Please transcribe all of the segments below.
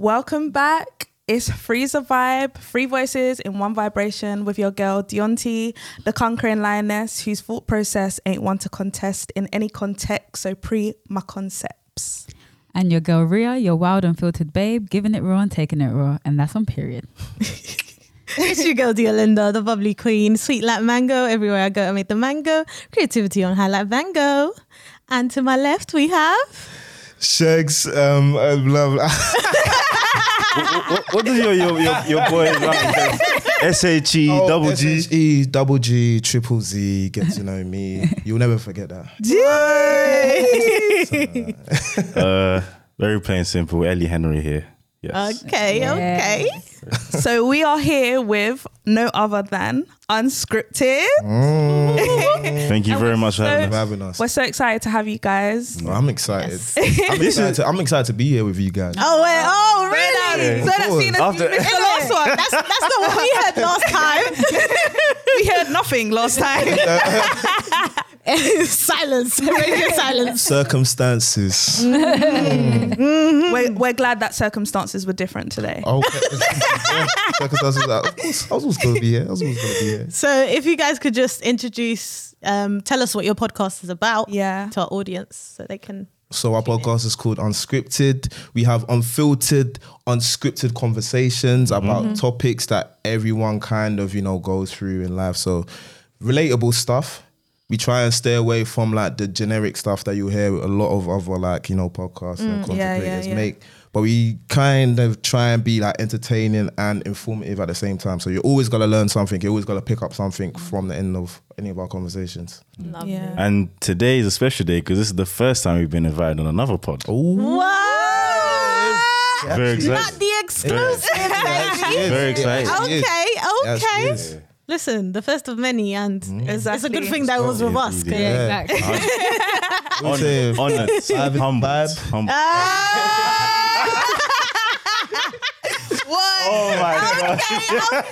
Welcome back. It's Freezer Vibe, Free voices in one vibration with your girl Deonti, the conquering lioness whose thought process ain't one to contest in any context, so pre my concepts. And your girl Ria, your wild unfiltered babe, giving it raw and taking it raw, and that's on period. It's your girl Diolinda, the bubbly queen, sweet like mango. Everywhere I go, I make the mango. Creativity on high like Van Gogh. And to my left, we have. Shags, um, I love. what, what, what does your your your, your boy like? S H E double G. E double G triple Z. Get to know me. You'll never forget that. Uh, very plain simple. Ellie Henry here. Yes. Okay, okay. So we are here with no other than Unscripted. Mm. Thank you very much for having for us. having us. We're so excited to have you guys. I'm excited. I'm, excited to, I'm excited to be here with you guys. Oh, wait. Oh, really? So that's course. seen as After- missed the last one. That's, that's not what we had last time. we heard nothing last time. silence. Radio silence. Circumstances. Mm-hmm. Mm-hmm. we're, we're glad that circumstances were different today. Okay. Yeah, Circumstances. I was, I was always going to be here. I was always going to be here. So, if you guys could just introduce, um, tell us what your podcast is about Yeah. to our audience so they can. So our podcast is called Unscripted. We have unfiltered, unscripted conversations mm-hmm. about mm-hmm. topics that everyone kind of, you know, goes through in life. So relatable stuff. We try and stay away from like the generic stuff that you hear a lot of other like, you know, podcasts and content yeah, yeah, creators yeah. make. But we kind of try and be like entertaining and informative at the same time. So you're always gonna learn something. You're always gonna pick up something from the end of any of our conversations. Yeah. And today is a special day because this is the first time we've been invited on another pod. What? Very excited. Not the exclusive, baby. Very excited. Okay, okay. yes. Listen, the first of many, and mm. it's a good thing that it was with us. 'cause- Yeah, exactly. What you saying? Honored, Vibe, humbled, vibe. Ah! Humbled. What? Oh my god!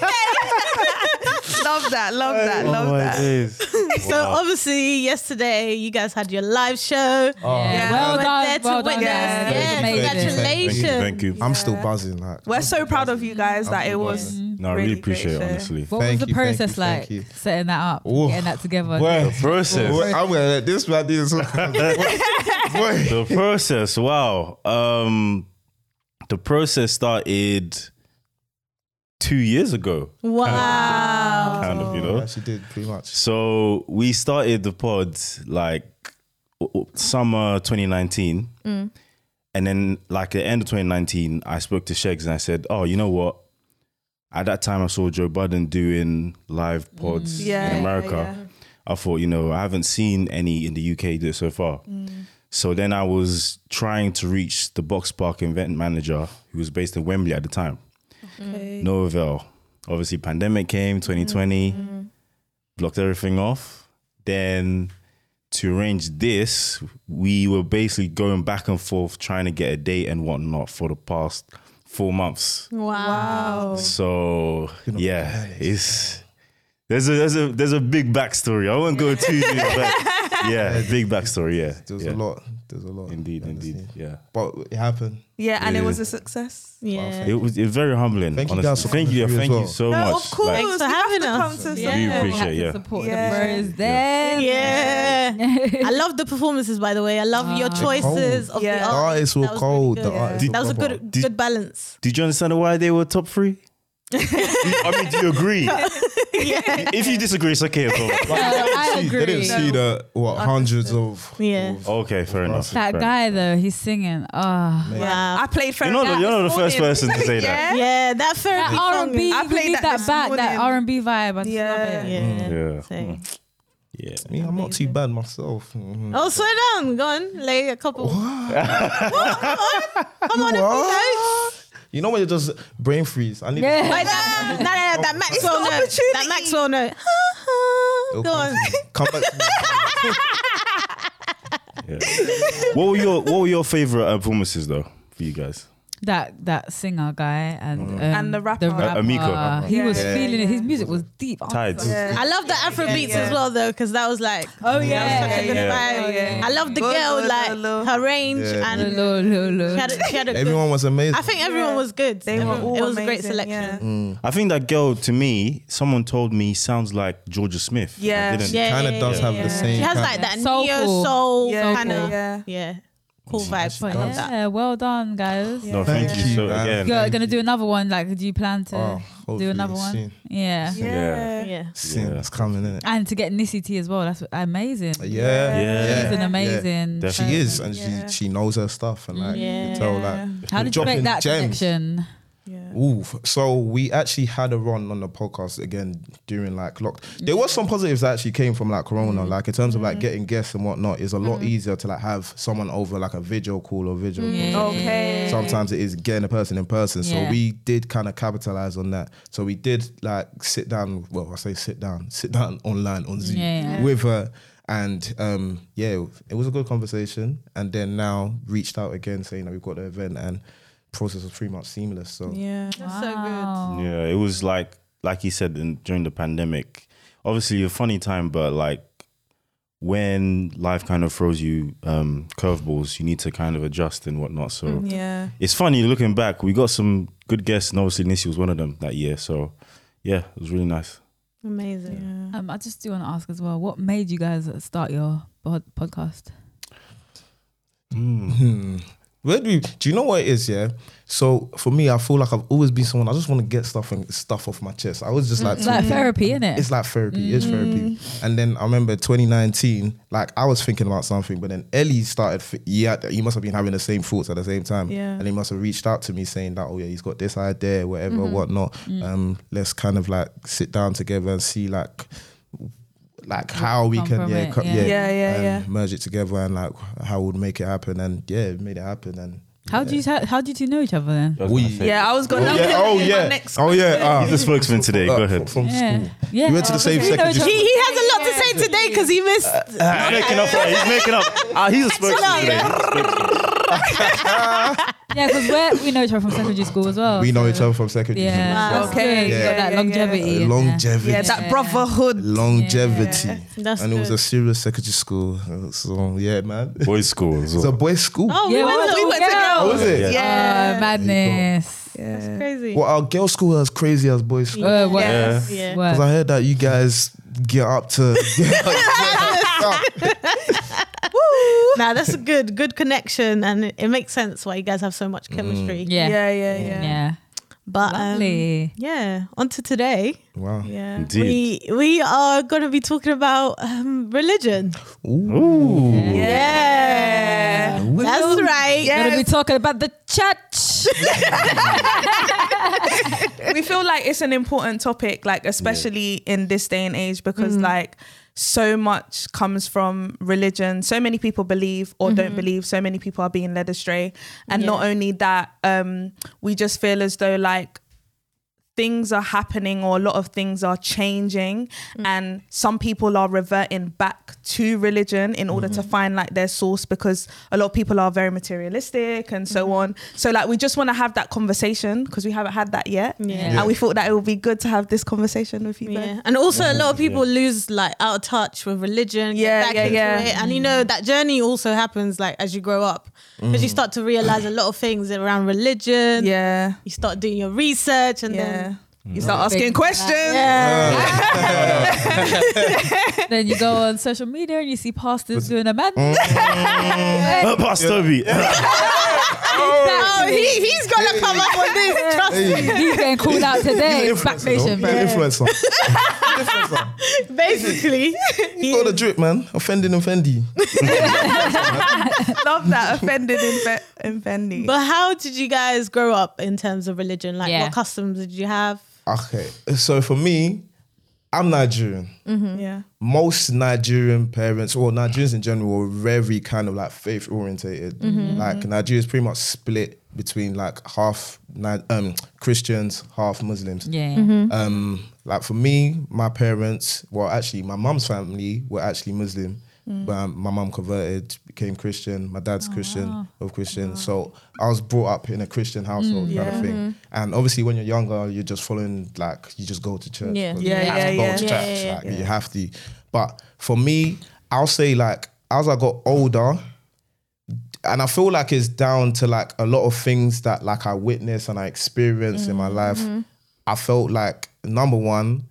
love that, love that, Oh love my that. days! So obviously, yesterday you guys had your live show. Oh. Yeah, well Went done, there to well done, witness. guys. Yeah, Amazing. congratulations. Thank you, thank you. I'm still buzzing. Like We're so proud of you guys that it was. No, I really Really appreciate it, honestly. What Thank was the you, thank process you, like thank setting that up, Oof. getting that together? The process. Boy, I'm gonna let this man do this. Boy. the process wow um the process started two years ago Wow. kind of you know Yeah, she did pretty much. so we started the pod like w- w- summer 2019 mm. and then like at the end of 2019 i spoke to shegs and i said oh you know what at that time i saw joe budden doing live mm. pods Yeah, in america yeah. I thought, you know, I haven't seen any in the UK do it so far. Mm. So then I was trying to reach the Boxpark event manager who was based in Wembley at the time, Okay. no avail. Obviously, pandemic came mm-hmm. 2020, mm-hmm. blocked everything off. Then to arrange this, we were basically going back and forth trying to get a date and whatnot for the past four months. Wow. So yeah, it's there's a there's a there's a big backstory. I won't go too deep, but yeah, big backstory. Yeah, There's yeah. a lot. There's a lot. Indeed, indeed. Yeah, But it happened. Yeah, and it was a success. Yeah. it was it's very humbling. Thank you honestly. guys for thank you, thank as you so No, much. of course. Like, Thanks for having us. to Yeah. We appreciate Had it, to yeah. support Yeah. the bros there. Yeah. I love the performances, by the way. I love your ah. choices of Yeah. the The artists. artists were That was cold. really The good. artists That was a were proper. good, good balance. Did you understand why they were top three? I mean, do you agree? yeah. If you disagree, it's okay. as well. I See, They didn't agree. see the what hundreds of. Yeah. of- Okay, fair enough. That fair guy though, he's singing. Ah. Oh, Wow. I played You're not, the- you're not the first person to say that. Yeah, that that therapy R song. and B. I We played need that that this back. That morning. R and B vibe. I just Yeah. love it. Yeah. Mm. Yeah. Same. Mm. Yeah. I mean, I'm not too bad myself. Mhm. Oh, swear down. Go on. Lay a couple. Come on, a few notes. You know when you just brain freeze. I need. Yeah. Like that, no, no, no, that Maxwell note. That Maxwell note. Go come on. to me. Come back to me. Yeah. what were your What were your favorite uh, performances though for you guys? That that singer guy and um, And the rapper. rapper, Amiko. He Yeah. was Yeah. feeling it. His music was deep. I Tides. Yeah. I love the Afro beats yeah. as well though, because that was like Oh that was yeah, such a yeah. Yeah. I love the girl, like lo, lo. her range, Yeah. and Lo, lo, lo. she had, a- she had a. Everyone was amazing. I think everyone Yeah. was good. They were Everyone- all it was a great selection. yeah. I think that girl, to me, someone told me sounds like Jorja Smith. I Yeah. didn't- Yeah, kind of yeah, does yeah, have yeah. the same. She has like that neo soul kind of yeah. yeah, cool vibe. But I that. yeah, well done, guys. Yeah. No, thank, Thank you. you. So again, you're gonna do another one. Like, do you plan to Oh, do another one? soon. Yeah. Yeah. Yeah. Soon. Yeah. It's coming in it. And to get Nissy T as well. That's amazing. Yeah, Yeah. She's an amazing. Definitely. She is, and Yeah. she she knows her stuff, and like you can tell like How did you make that gems. connection? Ooh, so we actually had a run on the podcast again during like lock. There was some positives that actually came from like Corona, Mm. like in terms of like getting guests and whatnot. It's a lot easier to like have someone over like a video call or video. call. Okay. Sometimes it is getting a person in person. So Yeah. we did kind of capitalize on that. So we did like sit down. Well, I say sit down, sit down online on Zoom Yeah. with her. And um, yeah, it was a good conversation. And then now reached out again saying that we've got the event and process was pretty much seamless. So Yeah. That's so good. Yeah, it was like like he said in, during the pandemic. Obviously, a funny time, but like when life kind of throws you um, curveballs, you need to kind of adjust and whatnot. So Yeah. it's funny looking back. We got some good guests, and obviously Nissi was one of them that year. So yeah, it was really nice. Amazing. Yeah. Um, I just do want to ask as well. What made you guys start your pod- podcast? Hmm. Where do, we, do you know what it is? Yeah. So for me, I feel like I've always been someone. I just want to get stuff and stuff off my chest. I was just like, mm, It's like therapy, mm, isn't it? it's like therapy. It's mm. therapy. And then I remember 2019, like I was thinking about something, but then Ellie started. Yeah, he must have been having the same thoughts at the same time. Yeah. And he must have reached out to me saying that, oh yeah, he's got this idea, whatever, mm-hmm. whatnot. Um, let's kind of like sit down together and see like. Like how we can, yeah, co- yeah. yeah, Yeah, yeah, um, yeah. merge it together and like how we'd make it happen, and yeah, made it happen. And How do you how, how did you know each other then? I We- Yeah, I was going Oh, yeah. Oh, yeah. Oh, yeah. Ah. He's the spokesman today. Uh, Go ahead. From Yeah, school. yeah. We went to the same We secondary He, he has a lot to say today because he missed. He's making up. He's making up. Ah, he's a spokesman today. He's a spokesman. Yeah, because we know each other from secondary school as well. We know so- each other from secondary. Yeah, Wow. that's Okay, good. You yeah, got that longevity. yeah. in there. Longevity. Yeah, that brotherhood. Longevity. That's and it was a serious secondary school. So yeah, man. Boys' school. as It's a well. boys' school. Oh, Yeah, we went, we to, we went to went girls. Oh, was it? Yeah. Oh, madness. That's Yeah. crazy. Well, our girls' school was as crazy as boys' school. Uh, what? Yeah. Yeah. What? Because I heard that you guys get up to. Nah, that's a good, good connection, and it, it makes sense why you guys have so much chemistry. Yeah. Yeah, yeah, yeah. Yeah. But um, yeah, on to today. wow. Yeah. Indeed. We we are going to be talking about um, religion. Ooh. Yeah. That's right. Yeah. We're gonna be talking about the church. we feel like it's an important topic, like especially in this day and age, because like so much comes from religion. So many people believe or don't believe. So many people are being led astray, and not only that, um, we just feel as though like things are happening or a lot of things are changing. And some people are reverting back to religion in order to mm-hmm. find like their source because a lot of people are very materialistic and so mm-hmm. on so like we just want to have that conversation because we haven't had that yet Yeah. and we thought that it would be good to have this conversation with you both. And also a lot of people lose like out of touch with religion. get Yeah, back yeah, into yeah. It. And you know that journey also happens like as you grow up. Because you mm. start to realize a lot of things around religion. yeah You start doing your research and yeah then you start asking questions then you go on social media and you see pastors doing a man. Uh, Pastor Tobi. Oh, he, he's gonna come up with this. Trust me. He's getting called out today. He's an SPAC Nation, bro. Influencer. Influencer. Basically, he Got the drip, man. Offending and Fendi. love that offended infe- offending But how did you guys grow up in terms of religion? Like, Yeah. what customs did you have? Okay. So for me, I'm Nigerian. Mm-hmm. yeah most Nigerian parents or Nigerians in general are very kind of like faith orientated. Mm-hmm. Mm-hmm. Like Nigeria is pretty much split between like half um, Christians, half Muslims. Yeah. Um, like for me, my parents, well, actually, my mum's family were actually Muslim. Mm. But um, my mom converted, became Christian. My dad's Oh, Christian, wow. of Christian. So I was brought up in a Christian household, mm, kind Yeah. of thing. Mm-hmm. And obviously, when you're younger, you're just following like you just go to church. Yeah. 'cause Yeah, you have yeah, to go yeah. to Yeah, church. yeah, yeah. Like, You have to. But for me, I'll say like as I got older, and I feel like it's down to like a lot of things that like I witnessed and I experienced in my life. Mm-hmm. I felt like number one.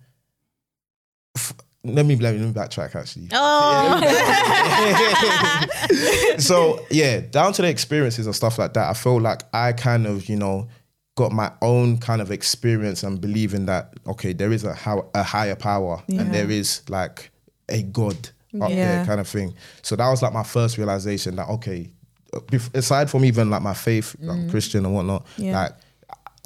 f- Let me let me, let me backtrack actually. Oh, so yeah, down to the experiences and stuff like that, I feel like I kind of, you know, got my own kind of experience and believing that okay, there is a how a higher power Yeah. and there is like a God up Yeah. there, kind of thing. So that was like my first realization that okay, aside from even like my faith, I'm mm. Christian and whatnot, like.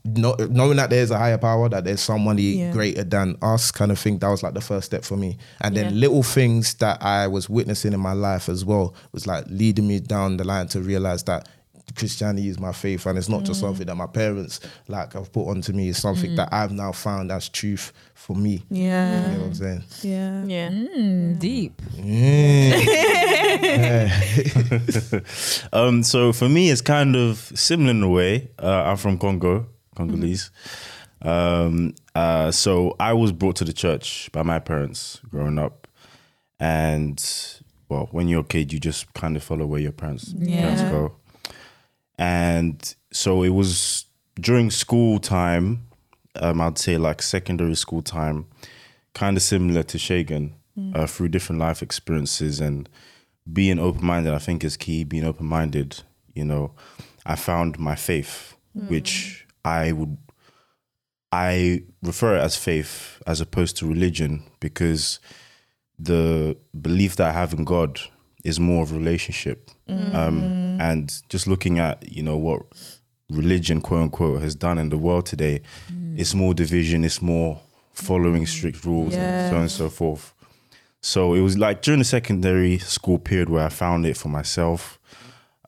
No, knowing that there's a higher power, that there's somebody Yeah. greater than us, kind of thing. That was like the first step for me. And then Yeah. little things that I was witnessing in my life as well was like leading me down the line to realize that Christianity is my faith and it's not just something that my parents like have put onto me. It's something that I've now found as truth for me. Yeah. You know what I'm saying? Yeah. yeah. Mm, deep. Um, so for me, it's kind of similar in a way. Uh, I'm from Congo, Congolese. Um, uh, so I was brought to the church by my parents growing up, and well, when you're a kid, you just kind of follow where your parents, parents go. And so it was during school time. Um, I'd say like secondary school time, kind of similar to Shagan, uh, through different life experiences and being open minded, I think is key. Being open minded, you know, I found my faith, which I would, I refer it as faith as opposed to religion because the belief that I have in God is more of a relationship. Um, and just looking at, you know, what religion, quote unquote, has done in the world today, it's more division, it's more following strict rules Yeah. and so on and so forth. So it was like during the secondary school period where I found it for myself.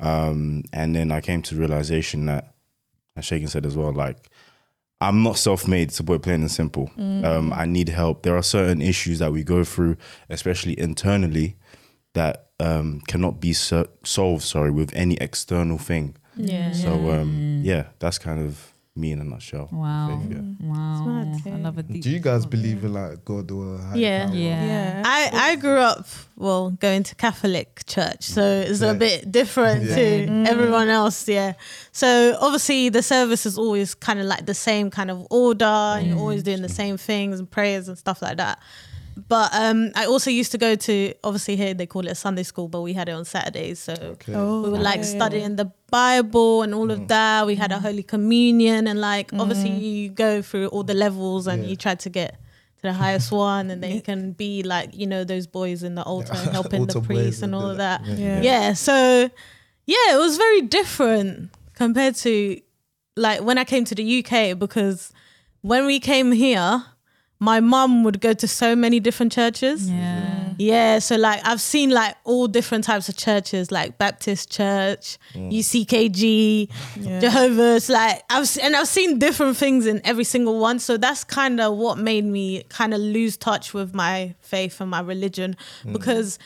Um, and then I came to the realization that, as Shaken said as well, like, I'm not self-made to put it plain and simple. Um, I need help. There are certain issues that we go through, especially internally, that um, cannot be so- solved. Sorry, with any external thing. Yeah. So um, yeah, that's kind of me in a nutshell. Wow. Faith, yeah. Wow. mad, I love a deep. Do you guys believe in like God or higher Yeah. power? Yeah. Yeah. I, I grew up well going to Catholic church, so it's Yeah. a bit different Yeah. to mm. everyone else. Yeah. So obviously the service is always kind of like the same kind of order, and you're mm. always doing the same things and prayers and stuff like that. But um, I also used to go to obviously here they call it a Sunday school, but we had it on Saturdays. So Okay. Oh, we were like okay. studying the Bible and all of mm. that. We had a mm. Holy Communion and like mm. obviously you go through all the levels and Yeah. you try to get to the highest one and then you can be like, you know, those boys in the altar and helping Altar the priest and and all of that. Yeah. Yeah. So yeah, it was very different compared to like when I came to the UK because when we came here, my mum would go to so many different churches. Yeah. Yeah, so like I've seen like all different types of churches, like Baptist Church, mm. UCKG, Yeah. Jehovah's. Like I've and I've seen different things in every single one. So that's kind of what made me kind of lose touch with my faith and my religion mm. because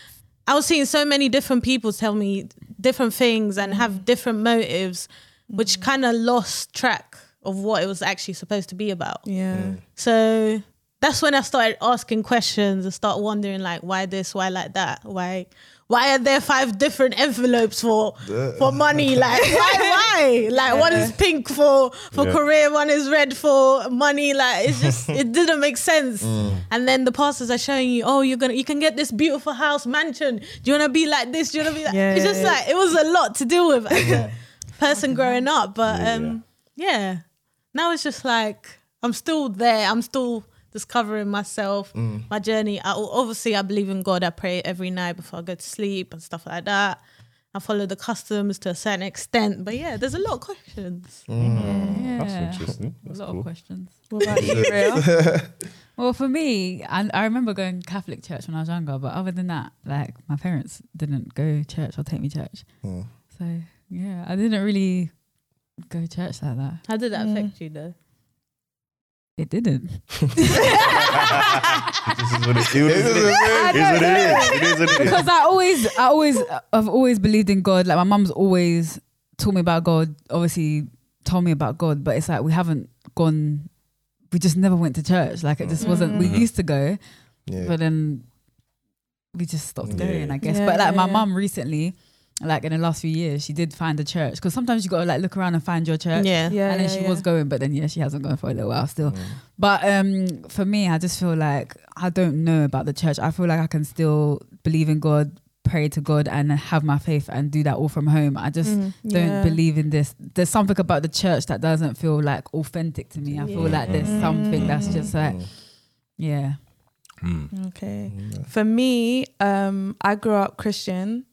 I was seeing so many different people tell me different things and have mm. different motives, which kind of lost track of what it was actually supposed to be about. Yeah. So that's when I started asking questions and start wondering like why this, why like that, why why are there five different envelopes for for money? Like why why? Like one is pink for for Yeah. career, one is red for money. Like it's just it didn't make sense. And then the pastors are showing you, oh, you're gonna you can get this beautiful house mansion. Do you wanna be like this? Do you wanna be like Yeah, it's just like it was a lot to deal with as a person growing up. But Yeah, um yeah. Now it's just like I'm still there. I'm still discovering myself, my journey. I, obviously, I believe in God. I pray every night before I go to sleep and stuff like that. I follow the customs to a certain extent. But yeah, there's a lot of questions. Yeah. That's interesting. A lot cool. of questions. What about you, Rhea? Well, for me, I, I remember going Catholic church when I was younger, but other than that, like my parents didn't go church or take me church. Mm. So yeah, I didn't really go church like that. How did that Mm. affect you though? It didn't. This is what it, it is. What it is. It is what it is. It is what it is. because I always, I always, I've always believed in God. Like my mum's always taught me about God. Obviously, told me about God, but it's like we haven't gone. We just never went to church. Like it just mm. wasn't. We mm-hmm. used to go, Yeah. but then we just stopped Yeah. going. I guess. Yeah, but like my yeah. mum recently, like in the last few years, she did find a church because sometimes you got to like look around and find your church. Yeah. Yeah, and then yeah, she yeah. was going, but then yeah, she hasn't gone for a little while still. Mm. But um, for me, I just feel like I don't know about the church. I feel like I can still believe in God, pray to God, and have my faith and do that all from home. I just Mm. don't Yeah. believe in this. There's something about the church that doesn't feel like authentic to me. I feel like there's something that's just like, Mm. yeah, Okay. Mm. For me, um, I grew up Christian,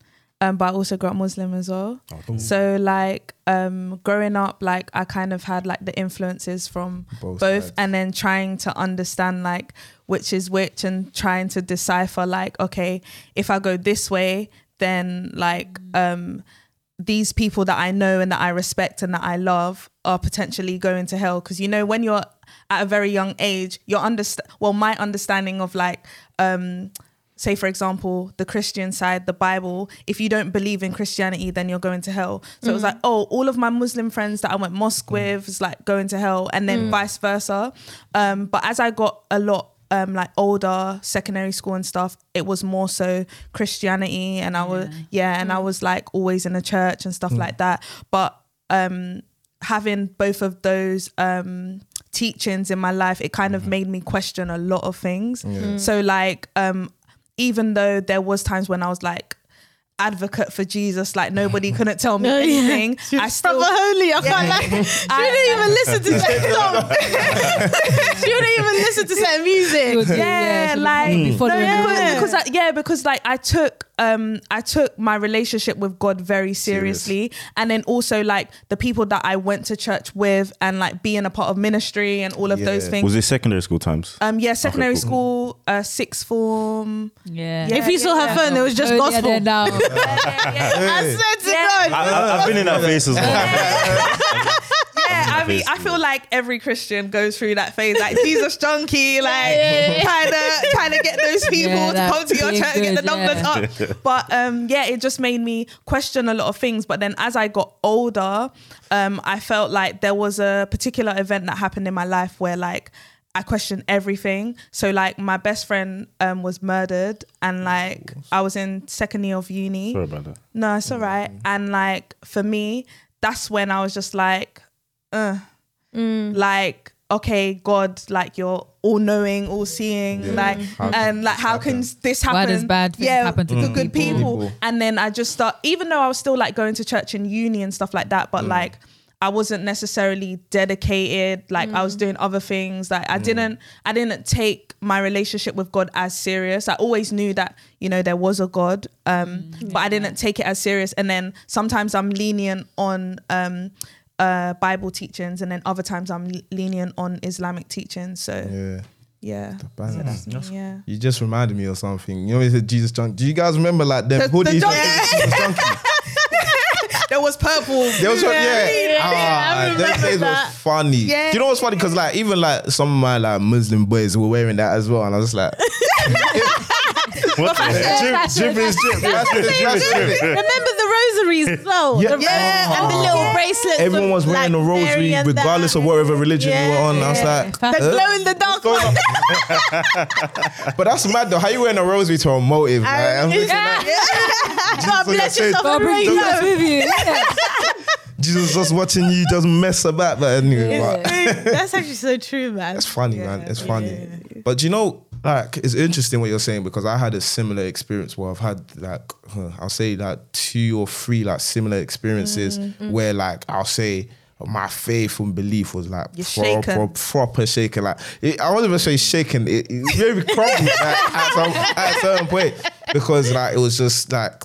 um, but I also grew up Muslim as well. So like um, growing up, like I kind of had like the influences from Both both, and then trying to understand like which is which, and trying to decipher like okay, if I go this way, then like um, these people that I know and that I respect and that I love are potentially going to hell. Because you know when you're at a very young age, your understand well my understanding of like um say for example the christian side the bible if you don't believe in christianity then you're going to hell. So it was like oh all of my muslim friends that i went mosque with is like going to hell and then vice versa. Um but as i got a lot um like older secondary school and stuff it was more so christianity and i was yeah. and i was like always in a church and stuff like that. But um having both of those um teachings in my life it kind of made me question a lot of things. So like um even though there was times when i was like advocate for jesus like nobody couldn't tell me Oh, yeah. anything She was i still proper holy. I can't like. She didn't even listen to certain songs. she didn't even listen to certain music. yeah, she was like probably no, yeah, the because, rules. because I, yeah, because like I took um I took my relationship with God very seriously, and then also like the people that I went to church with, and like being a part of ministry and all of those things. Was it secondary school times? um, yeah, secondary cool. school, uh, sixth form. yeah. Yeah. If you saw her yeah. phone, it was just Earlier gospel. than now. I swear to Yeah. God. I, I, I've been in that phase as well. Yeah, I mean, I feel like every Christian goes through that phase, like Jesus junkie, like trying to trying to get those people Yeah, to come to your being church and get the numbers yeah. up. But um, yeah, it just made me question a lot of things. But then as I got older, um, I felt like there was a particular event that happened in my life where like. I questioned everything. So like my best friend um, was murdered and like I was in second year of uni. Sorry about that. No, it's all right. And like for me, that's when I was just like, uh, like, okay, God, like you're all knowing, all seeing, like, How and like, how happen? can this happen? Why does bad things happen to good, good good people? people? People. And then I just start, even though I was still like going to church in uni and stuff like that, but like. I wasn't necessarily dedicated. Like I was doing other things. Like I didn't, I didn't take my relationship with God as serious. I always knew that you know there was a God, um, but I didn't take it as serious. And then sometimes I'm lenient on um, uh, Bible teachings, and then other times I'm le- lenient on Islamic teachings. So Yeah. yeah, so that's. Yeah. You just reminded me of something. You know, when you said Jesus junkie. Do you guys remember like them The- the hoodies? junkie. Jesus junkie. There was purple. There was yeah, yeah, ah, I them remember days that. was funny. Yeah. Do you know what's funny? Because like even like some of my like Muslim boys were wearing that as well, and I was just like, What the drip, drip is drip. That's it. Remember the rosaries as well? Yeah. The- Yeah. And the oh. little bracelets. Everyone was wearing like, a rosary, regardless that. of whatever religion you were on. I was like, The huh? glow in the dark one. but that's mad though. How you wearing a rosary to a motive? Like, I'm thinking, like, God bless yourself God and bring raise Jesus you. with you. Jesus just watching you, doesn't mess about. But anyway, but That's actually so true, man. It's funny, man. It's funny. But you know, like it's interesting what you're saying because I had a similar experience where I've had like huh, I'll say like two or three like similar experiences Mm, where like I'll say my faith and belief was like proper, shaken. proper shaken. Like it, I won't even say shaken. It, it maybe crumbled like, at, some, at a certain point because like it was just like.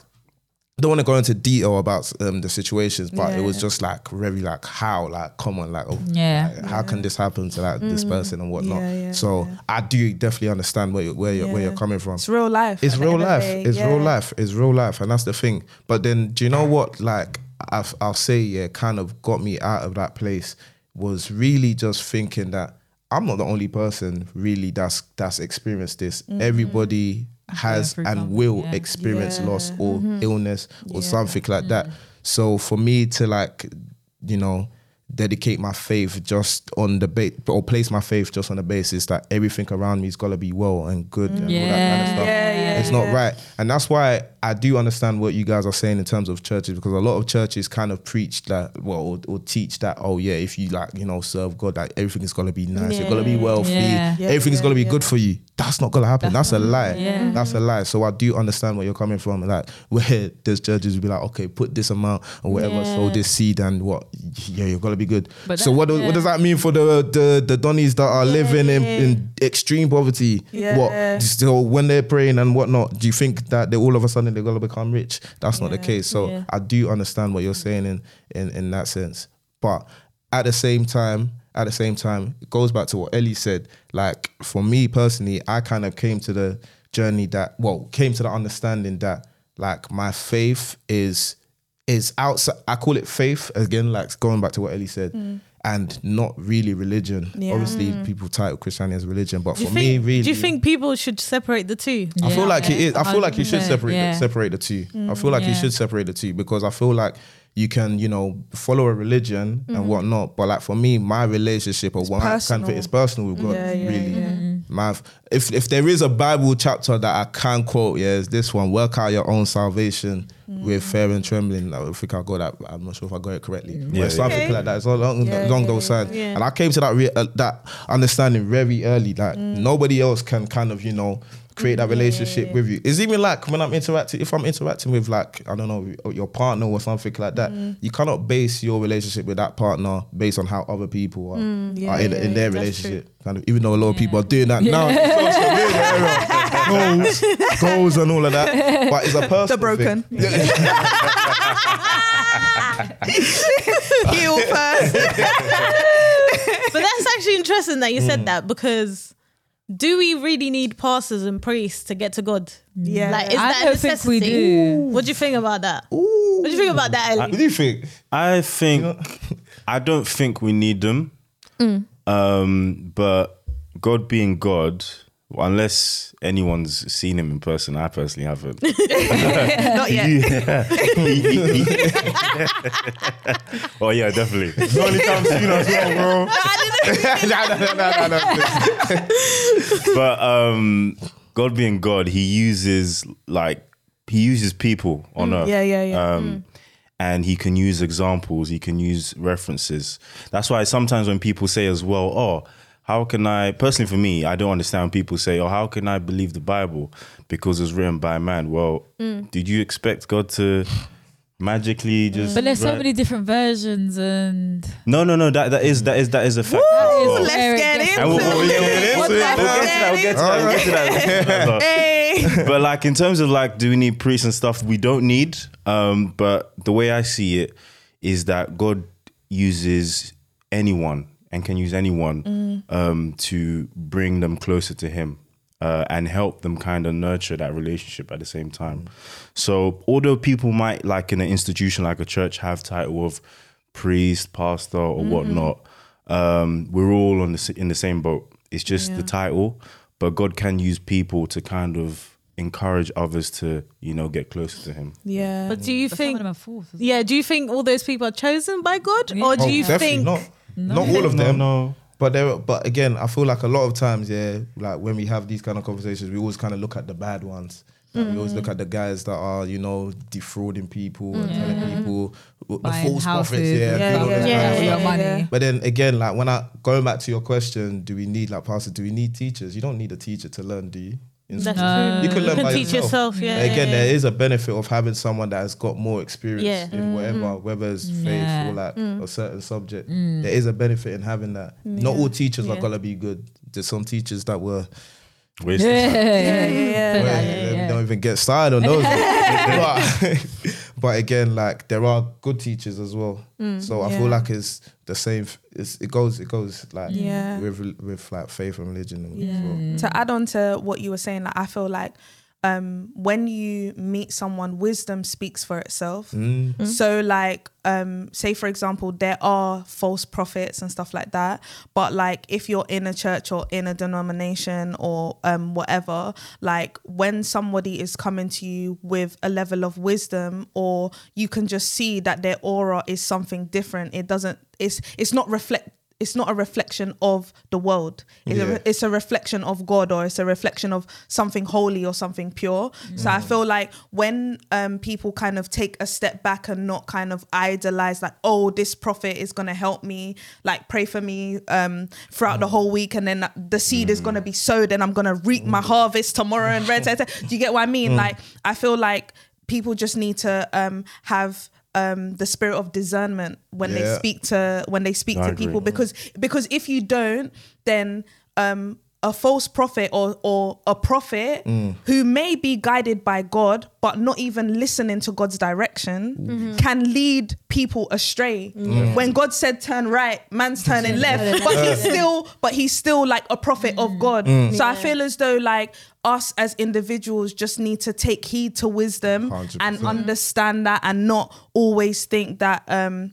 I don't want to go into detail about um, the situations, but it was just like very like how like come on like oh, Yeah. like, how can this happen to like this person and whatnot. Mm. Yeah, yeah, so yeah. I do definitely understand where you're, where you're, where you're coming from. It's real life. It's real end of the life. It's real life. It's real life, and that's the thing. But then, do you know what? Like, I've, I'll say, yeah, kind of got me out of that place was really just thinking that I'm not the only person really that's that's experienced this. Everybody has for and example, will yeah. experience Yeah. loss or mm-hmm. illness or Yeah. something like that. Mm. So for me to like, you know, dedicate my faith just on the base or place my faith just on the basis that everything around me is gonna be well and good and all that kind of Yeah. stuff. Yeah, yeah, it's not right. And that's why I do understand what you guys are saying in terms of churches because a lot of churches kind of preach that well or, or teach that oh yeah if you like you know serve God like everything is gonna be nice you're gonna be wealthy Yeah. Yeah, everything is gonna be yeah. good for you that's not gonna happen that's, a lie Yeah. that's a lie so I do understand where you're coming from like where there's judges will be like okay put this amount or whatever sow this seed and what yeah you're gonna be good But so that- what, do- yeah. what does that mean for the the the Donnies that are living in, Yeah. in extreme poverty Yeah. what still when they're praying and whatnot, do you think that they all of a sudden they're gonna become rich? That's not the case. So Yeah. I do understand what you're saying in, in in that sense. But at the same time, at the same time, it goes back to what Ellie said. Like for me personally, I kind of came to the journey that well, came to the understanding that like my faith is is outside I call it faith again, like going back to what Ellie said. Mm. And not really religion. Yeah. Obviously, mm. people title Christianity as religion, but Do for think? me, really, do you think people should separate the two? I feel Yeah. like it is. I feel like you should separate yeah. the, separate the two. I feel like you mm. should separate the two because I feel like you can, you know, follow a religion and mm-hmm. whatnot. But like for me, my relationship or what I kind of personal. is personal with God. Yeah, yeah, really, yeah. Mm-hmm. my if if there is a Bible chapter that I can quote, yeah, it's this one: "Work out your own salvation with mm. fear and trembling." I think I got that. I'm not sure if I got it correctly. But Yeah, it's something Okay. like that. It's along, along those sides, and I came to that re- uh, that understanding very early. Like mm. nobody else can kind of you know create that relationship with you. It's even like when I'm interacting, if I'm interacting with like I don't know your partner or something like that, you cannot base your relationship with that partner based on how other people are, yeah, are in, yeah, in their relationship. Kind of, even though a lot of people are doing that now, social media era, goals, goals, and all of that. But it's a personal The broken. Heal first. but that's actually interesting that you Mm. said that because do we really need pastors and priests to get to God? Yeah. Like, is I that don't think we necessity? do. What do you think about that? What do you think about that, Ellie? What do you think? I think I don't think we need them. Um, but God being God, unless anyone's seen him in person, I personally haven't. Not yet. oh yeah, definitely. It's The only time I've seen us well, bro. no, no, no, no, no. but um, God being God, He uses like He uses people on earth. Yeah, yeah, yeah. Um, And he can use examples. He can use references. That's why sometimes when people say as well, "Oh, how can I?" Personally, for me, I don't understand people say, "Oh, how can I believe the Bible because it's written by man?" Well, did you expect God to magically just? But there's so many different versions, and No, no, no. That that is that is that is a fact. That is Well, Let's where get gets- into it. We'll get to that. We'll get to that. We'll get to that. We'll get to that. Hey. but like in terms of like do we need priests and stuff we don't need um but the way i see it is that god uses anyone and can use anyone um to bring them closer to him uh, and help them kind of nurture that relationship at the same time so although people might like in an institution like a church have title of priest pastor or whatnot um we're all on the in the same boat it's just the title but God can use people to kind of encourage others to, you know, get closer to Him. Yeah. But do you but some of think? them are false. Yeah, do you think all those people are chosen by God, or do Oh, you think? not? Not all of them. No, But there, but again, I feel like a lot of times, yeah, like when we have these kind of conversations, we always kind of look at the bad ones. Like, We always look mm. at the guys that are, you know, defrauding people and mm. telling people the Buying false prophets, houses, yeah, Yeah, yeah, yeah, yeah, money. yeah. But then again, like when I going back to your question, do we need like pastor? Do we need teachers? You don't need a teacher to learn, do you? In That's school. true. You can learn you by teach yourself. yourself. Yeah. Again, yeah, yeah. is a benefit of having someone that has got more experience Yeah. in mm-hmm. whatever, whether it's faith Yeah. or like mm. a certain subject. Mm. There is a benefit in having that. Not all teachers are gonna be good. There's some teachers that were waste Yeah, time. yeah, yeah, yeah. well, yeah, they yeah. don't even get started on those. but, but again, like there are good teachers as well. Mm, so I yeah. feel like it's the same. It's, it goes. It goes like Yeah. with with like faith and religion. And Yeah. as well. To add on to what you were saying, like I feel like um when you meet someone wisdom speaks for itself Mm. so like um say for example there are false prophets and stuff like that but like if you're in a church or in a denomination or um whatever like when somebody is coming to you with a level of wisdom or you can just see that their aura is something different it doesn't it's it's not reflect it's not a reflection of the world. It's, Yeah. a, it's a reflection of God or it's a reflection of something holy or something pure. So I feel like when um, people kind of take a step back and not kind of idolize, like, oh, this prophet is going to help me, like, pray for me um, throughout the whole week, and then the seed is going to be sowed and I'm going to reap my harvest tomorrow. And red, do you get what I mean? Like, I feel like people just need to um, have. Um, the spirit of discernment when they speak to when they speak I to agree. people because because if you don't then um a false prophet or or a prophet Mm. who may be guided by God but not even listening to God's direction Mm-hmm. can lead people astray. When God said turn right, man's turning left, but he's still but he's still like a prophet of God. Mm. So I feel as though like us as individuals just need to take heed to wisdom and 100%. understand that and not always think that um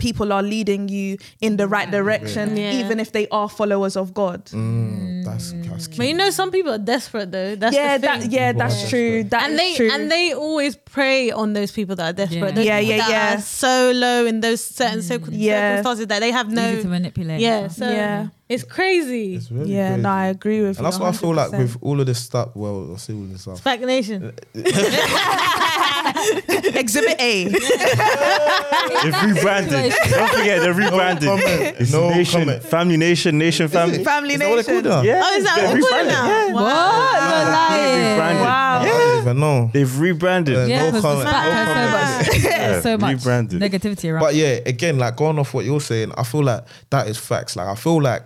people are leading you in the right direction Yeah. even if they are followers of God. Mm, that's that's key. But you know, some people are desperate though. That's yeah, the thing. that yeah, that's Wow. true. That and they true. and they always prey on those people that are desperate. Yeah. Those Yeah, yeah, that yeah. Are so low in those certain circum- Yeah. circumstances that they have no. Easy to manipulate. yeah, so Yeah. it's crazy. It's really yeah, crazy. no, I agree with you. and that's what I feel like with all of this stuff. Well, I say all this stuff. SPAC Nation. Exhibit A. They've rebranded. Don't forget, they've rebranded. comment. It's No Nation, comment. Family Nation, Nation Family. Family oh, Is that what they Nation. call that? Yeah. Oh, is that they've what we're calling rebranded. now? What? Wow. You're lying. rebranded. Wow. I don't even know. They've rebranded. Yeah, No comment. the fact No has so much, Yeah, so much rebranded. negativity around. But yeah, again, like going off what you're saying, I feel like that is facts. Like I feel like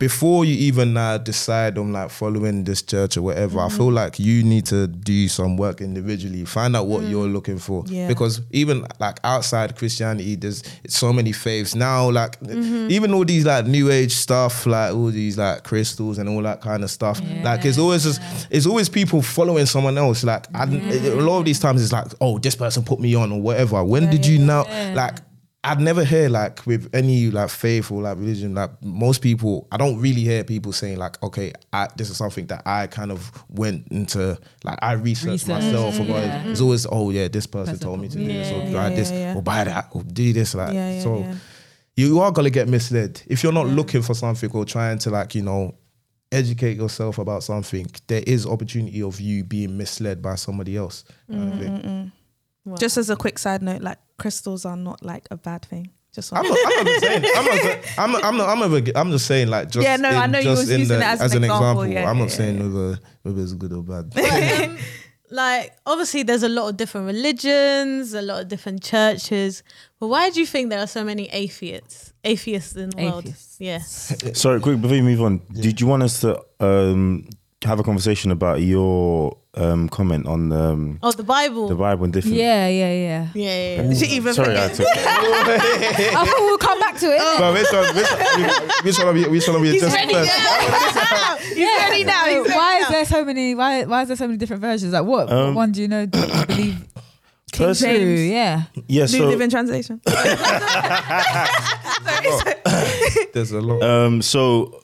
before you even uh, decide on like following this church or whatever, I feel mm. like you need to do some work individually, find out what mm. you're looking for. Yeah. Because even like outside Christianity, there's so many faiths now. Like mm-hmm. even all these like new age stuff, like all these like crystals and all that kind of stuff. Like it's always just it's always people following someone else. Like I, a lot of these times it's like, oh, this person put me on or whatever. When did you know? Like I'd never hear like with any like faith or like religion, like most people, I don't really hear people saying like, okay, I, this is something that I kind of went into, like I researched Research, myself about mm-hmm. yeah. it. It's always, oh yeah, this person told me to do this or buy yeah, this or buy that or do this. Like, so you are gonna get misled if you're not looking for something or trying to like you know educate yourself about something. There is opportunity of you being misled by somebody else. I mm-hmm, mm-hmm. Think. Just as a quick side note, like crystals are not like a bad thing. Just I'm not, I'm not saying. I'm not. I'm not. I'm not. I'm, not, I'm just saying like just. Yeah, no, I know you just was using the- it as an example. Yeah, I'm not yeah, saying yeah. whether whether it's good or bad. um, like obviously there's a lot of different religions, a lot of different churches. But why do you think there are so many atheists? Atheists in the world. Atheists. Yes. Sorry, quick before you move on, did you want us to um, have a conversation about your um, comment on um, Oh, the Bible. the Bible and different? yeah, yeah, yeah. yeah, yeah, yeah. She even Sorry, I took I thought we'll come back to it. innit? but which one? Which one? Which one are we? Which one are we just ready first? yeah. ready now, he's ready why is now. there so many? Why why is there so many different versions? Like what, what Um, one do you know? Do you believe First- true? Yeah. Yeah, New so Living Translation. There's a lot. um, so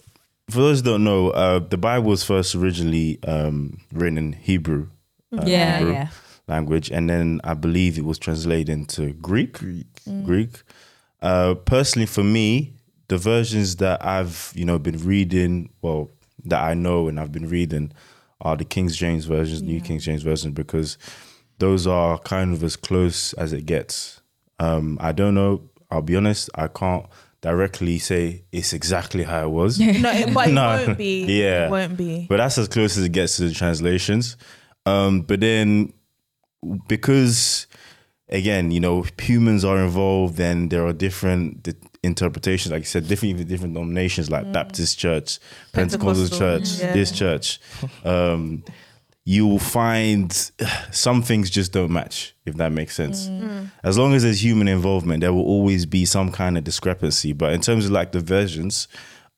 for those who don't know, uh, the Bible was first originally um, written in Hebrew. uh, Yeah, Hebrew yeah. language, and then I believe it was translated into Greek. Greek. Greek. Uh, personally, for me, the versions that I've you know been reading, well, that I know and I've been reading, are the King James versions, New King James version, because those are kind of as close as it gets. Um, I don't know. I'll be honest. I can't directly say it's exactly how it was. no, it, but it No. won't be. Yeah. It won't be. But that's as close as it gets to the translations. Um, but then because again, you know, humans are involved and there are different d- interpretations, like you said, different even different denominations like Baptist church, Pentecostal, Pentecostal, church, yeah. this church. Um, you will find some things just don't match, if that makes sense. As long as there's human involvement, there will always be some kind of discrepancy. But in terms of like the versions,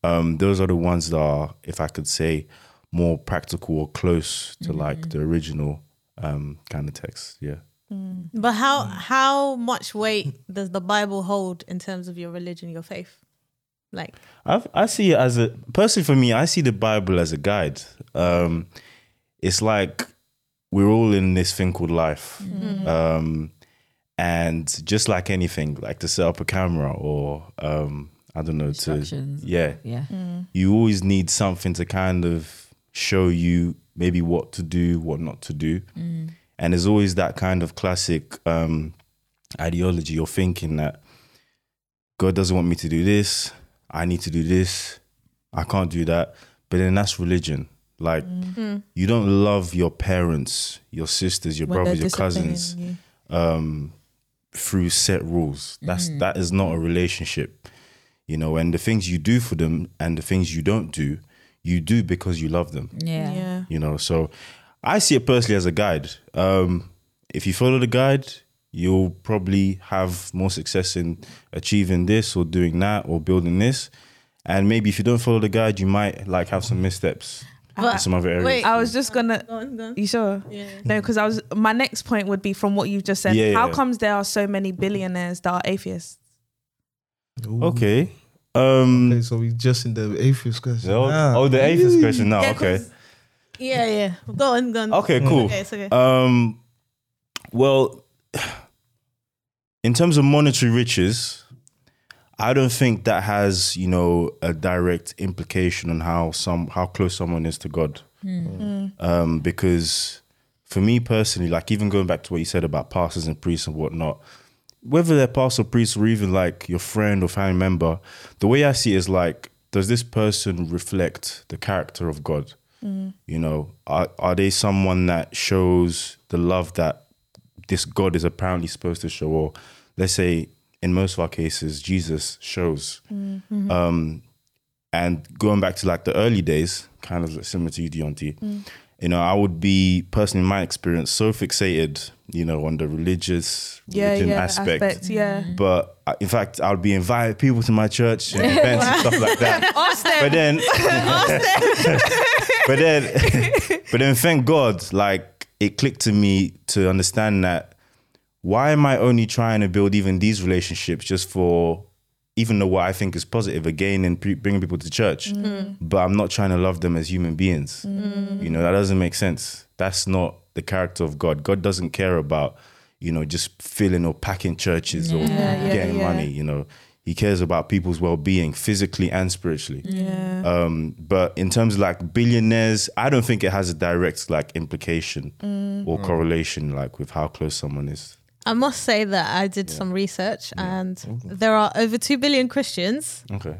um, those are the ones that are, if I could say, more practical or close to like the original um, kind of text. Yeah. But how how much weight does the Bible hold in terms of your religion, your faith? Like I I see it as a personally for me. I see the Bible as a guide. Um, it's like we're all in this thing called life, um, and just like anything, like to set up a camera or um, I don't know to Instructions. yeah, Yeah. you always need something to kind of show you maybe what to do, what not to do. And there's always that kind of classic um, ideology or thinking that God doesn't want me to do this, I need to do this, I can't do that. But then that's religion. Like, you don't love your parents, your sisters, your When brothers, your cousins you. um, through set rules. That's that is not a relationship, you know. And the things you do for them and the things you don't do, you do because you love them, Yeah. Yeah. you know. So I see it personally as a guide. Um, if you follow the guide, you'll probably have more success in achieving this or doing that or building this. And maybe if you don't follow the guide, you might like have some missteps in But- some other areas. wait. I was just gonna. go on, go on. You sure? Yeah. No, because I was. My next point would be from what you've just said. Yeah, How yeah. comes there are so many billionaires that are atheists? Ooh. Okay. Um, Okay, so we just in the atheist question. oh, Ah. oh, the atheist question now. Yeah, okay. 'cause- Yeah, yeah. Go on, go on. Okay, cool. Okay, it's okay. Um, well, in terms of monetary riches, I don't think that has you know a direct implication on how some how close someone is to God. Um, because for me personally, like even going back to what you said about pastors and priests and whatnot, whether they're pastor, priest, or even like your friend or family member, the way I see it is like, does this person reflect the character of God? You know, are are they someone that shows the love that this God is apparently supposed to show, or let's say in most of our cases, Jesus shows. Um, and going back to like the early days, kind of similar to you, Deonti, you know, I would be personally, in my experience, so fixated, you know, on the religious Yeah, religion yeah. aspect. Aspect, yeah. But uh, in fact, I would be inviting people to my church and events and stuff like that. But then, but then, but then, thank God, like it clicked to me to understand that why am I only trying to build even these relationships just for even though what I think is positive again and pre- bringing people to church, mm. but I'm not trying to love them as human beings. Mm. You know that doesn't make sense. That's not the character of God. God doesn't care about you know just filling or packing churches or yeah, getting yeah. money. You know, He cares about people's well-being physically and spiritually. Yeah. Um, but in terms of like billionaires, I don't think it has a direct like implication mm. or correlation like with how close someone is. I must say that I did some research and oh, there are over 2 billion Christians Okay.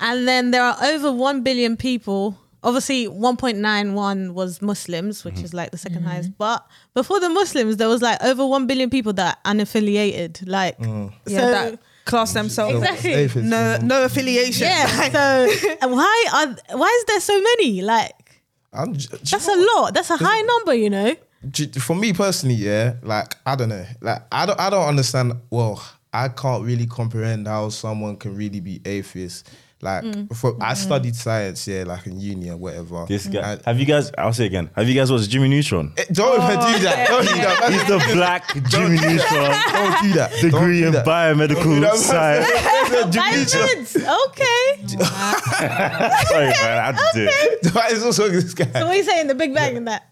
and then there are over 1 billion people. Obviously, 1.91 was Muslims, which mm-hmm. is like the 2nd mm-hmm. highest. But before the Muslims, there was like over 1 billion people that are unaffiliated. Like, mm. Yeah, so, that class themselves. Exactly. Atheist. No, no mm-hmm. affiliation. yeah. So, why are why is there so many? Like, I'm j- j- that's a lot. That's a high number, you know. J- for me personally, yeah, like I don't know, like I don't, I don't understand. Well, I can't really comprehend how someone can really be atheist. Like, for, I studied science, yeah, like in uni or whatever. This guy. And- have you guys? I'll say again. Have you guys watched Jimmy Neutron? Eh, don't even do that. Don't do that. He's the black Jimmy Neutron, Don't do that. Don't degree do in that. biomedical science. Diamonds. Okay. Sorry, man, I had to do it. Why is also this So what are you saying? The Big Bang and that.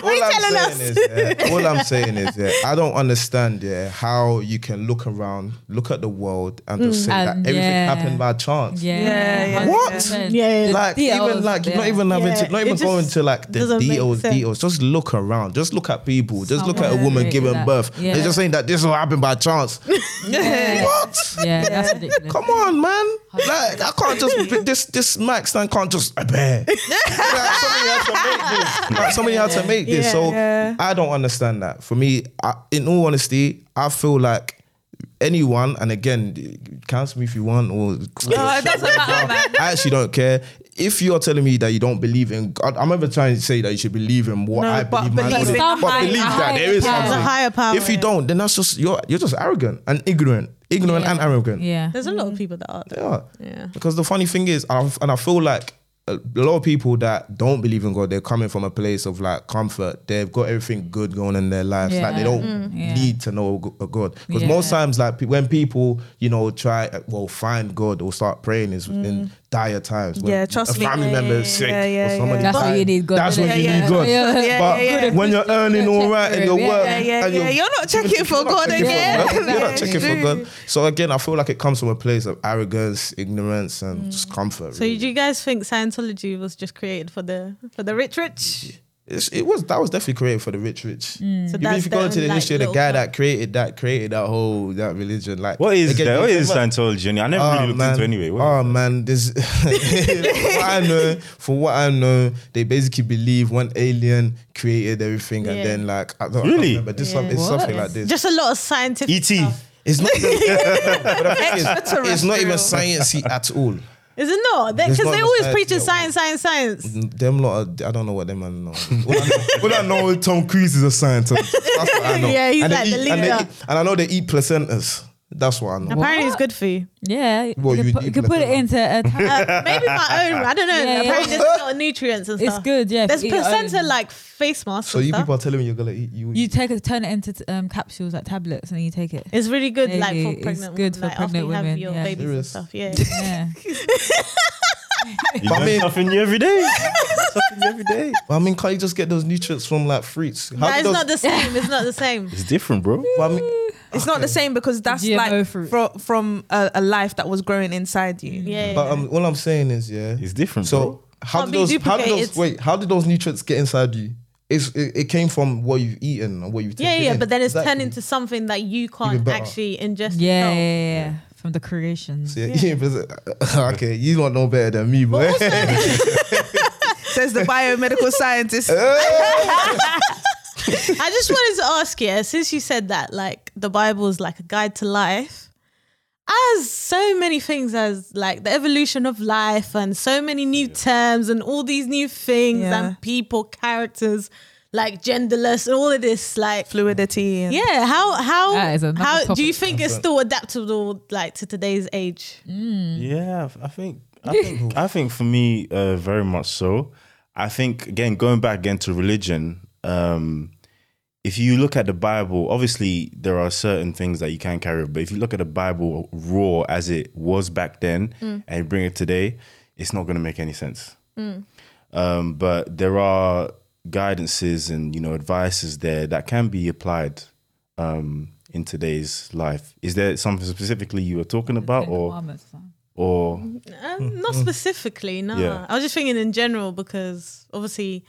All I'm telling saying us? is, yeah, all I'm saying is, yeah, I don't understand, yeah, how you can look around, look at the world, and just mm, say And, that everything yeah. happened by chance. Yeah. Yeah, yeah, What? Yeah, yeah. like details, even like you're not even having Yeah, to not even just going to like the doesn't make details details just look around just look at people just look at a woman giving that. birth Yeah. they're just saying that this will happen by chance Yeah. what Yeah, that's ridiculous. come on man like I can't just this this Max stand can't just a bear like, somebody had to make this somebody had to make this Yeah. so Yeah. I don't understand that for me I, in all honesty I feel like anyone and again cancel me if you want or No, it doesn't matter, man. I actually don't care. If you're telling me that you don't believe in God, I'm never trying to say that you should believe in what No, I believe. man, believe or in but high- believe a that there is power. something. A higher power, If you don't, then that's just you're you're just arrogant and ignorant, ignorant Yeah. and arrogant. Yeah. There's a lot of mm. people that are. They are. Yeah. Because the funny thing is, I, and I feel like a lot of people that don't believe in God, they're coming from a place of like comfort. They've got everything good going in their lives. Like they don't Yeah. need to know a God because Yeah. most times, like when people, you know, try uh, well find God or start praying is in dire times. when Yeah, trust a me. family Yeah, member yeah, is sick yeah, yeah, or somebody yeah. That's when died. you need God, That's innit? when you Yeah, need God. yeah, yeah, but yeah, yeah. when you're earning all right and your Yeah, work, Yeah, yeah, and yeah. You're not checking for you're not God checking for again. You're not checking for. God. So again, I feel like it comes from a place of arrogance, ignorance, and just mm. comfort. So really. do you guys think Scientology was just created for the for the rich rich? It's, it was that was definitely created for the rich, rich. Mm. So Even that's if you go into the own, like, history, the guy club. that created that created that whole that religion. Like What is again, that? What you- Scientology? I never ah, really Oh looked man, into it anyway. What oh man, this what I know. For what I know, they basically believe one alien created everything, and then like I don't, Really? I. This some, Yeah. it's What? something like this. Just a lot of scientific. E.T. stuff. It's not. even, but the thing is, it's not even sciencey at all. Is it not? Because they always science, preaching yeah. science, science, science. Them lot, are, I don't know what them man know. All I know, all I know is Tom Cruise is a scientist. That's what I know. Yeah, he's and they like the eat- and, leader. eat- and I know they eat placentas. That's what I know. Apparently, it's good for you. Yeah, Well, you, you- could put, you you could put it can- into a. Uh, maybe my own. I don't know. Yeah, yeah. Apparently, there's a lot of nutrients and stuff. It's good, yeah. if There's you eat your placenta like face masks. So and you stuff. people are telling me you're gonna eat you. You take it, turn it into um, capsules like tablets, and then you take it. It's really good, Yeah, like yeah, for it's pregnant good women, for like, after pregnant you have women, your yeah. babies Serious? stuff. Yeah. Yeah. You I learn mean- something new every day. something new every day. I mean, can't you just get those nutrients from like fruits? How No, do it's those- not the same. It's not the same. It's different, bro. But I mean, It's not the same because that's GMO like fruit. fro- from a, a life that was growing inside you. Yeah. but um, all I'm saying is, yeah. It's different, So bro. how Can't did those? How did those? Wait, how did those nutrients get inside you? It's, it, it came from what you've eaten and what you've yeah, taken yeah. in. But then it's Exactly. turned into something that you can't actually ingest. Yeah, yeah, yeah, yeah. From the creation. So, yeah, yeah, but- okay, you don't know better than me, boy. Says the biomedical scientist. I just wanted to ask you, since you said that, like the Bible is like a guide to life, as so many things as like the evolution of life and so many new terms and all these new things Yeah. and people, characters, like genderless and all of this, like Fluidity. And yeah, how how That is another how do you think it's still adaptable like to today's age? Yeah, I think I think I think for me, uh, very much so. I think again, going back again to religion, um, if you look at the Bible, obviously there are certain things that you can carry, but if you look at the Bible raw as it was back then and you bring it today, it's not going to make any sense. Um, but there are guidances and you know advices there that can be applied um, in today's life. Is there something specifically you were talking about, or or Um, not specifically, no. Yeah. I was just thinking in general because obviously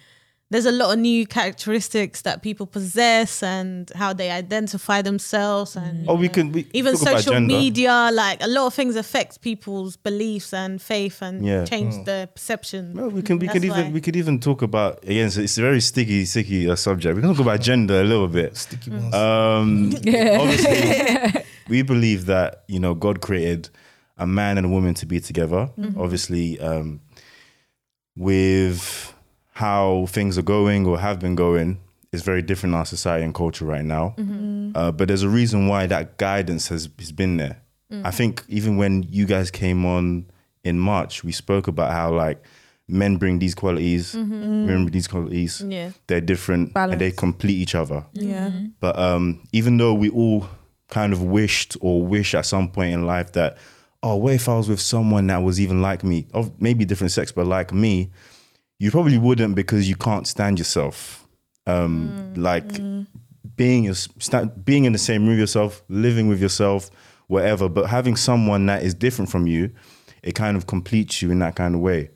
there's a lot of new characteristics that people possess and how they identify themselves and Oh, we you know, can we even social media like a lot of things affect people's beliefs and faith and Yeah. change their perception. Well, we can we That's could even we could even talk about again. It's, it's a very sticky, sticky uh, subject. We can talk about gender a little bit. Sticky ones. Um, obviously, we believe that you know God created a man and a woman to be together. Obviously, um, with how things are going or have been going, is very different in our society and culture right now. Mm-hmm. Mm-hmm. Uh, but there's a reason why that guidance has, has been there. Mm-hmm. I think even when you guys came on in March, we spoke about how like men bring these qualities, women bring these qualities. Yeah. They're different and they complete each other. yeah. But um, even though we all kind of wished or wish at some point in life that, oh, what if I was with someone that was even like me, of maybe different sex, but like me, you probably wouldn't because you can't stand yourself. Um, like being your, being in the same room yourself, living with yourself, whatever. But having someone that is different from you, it kind of completes you in that kind of way.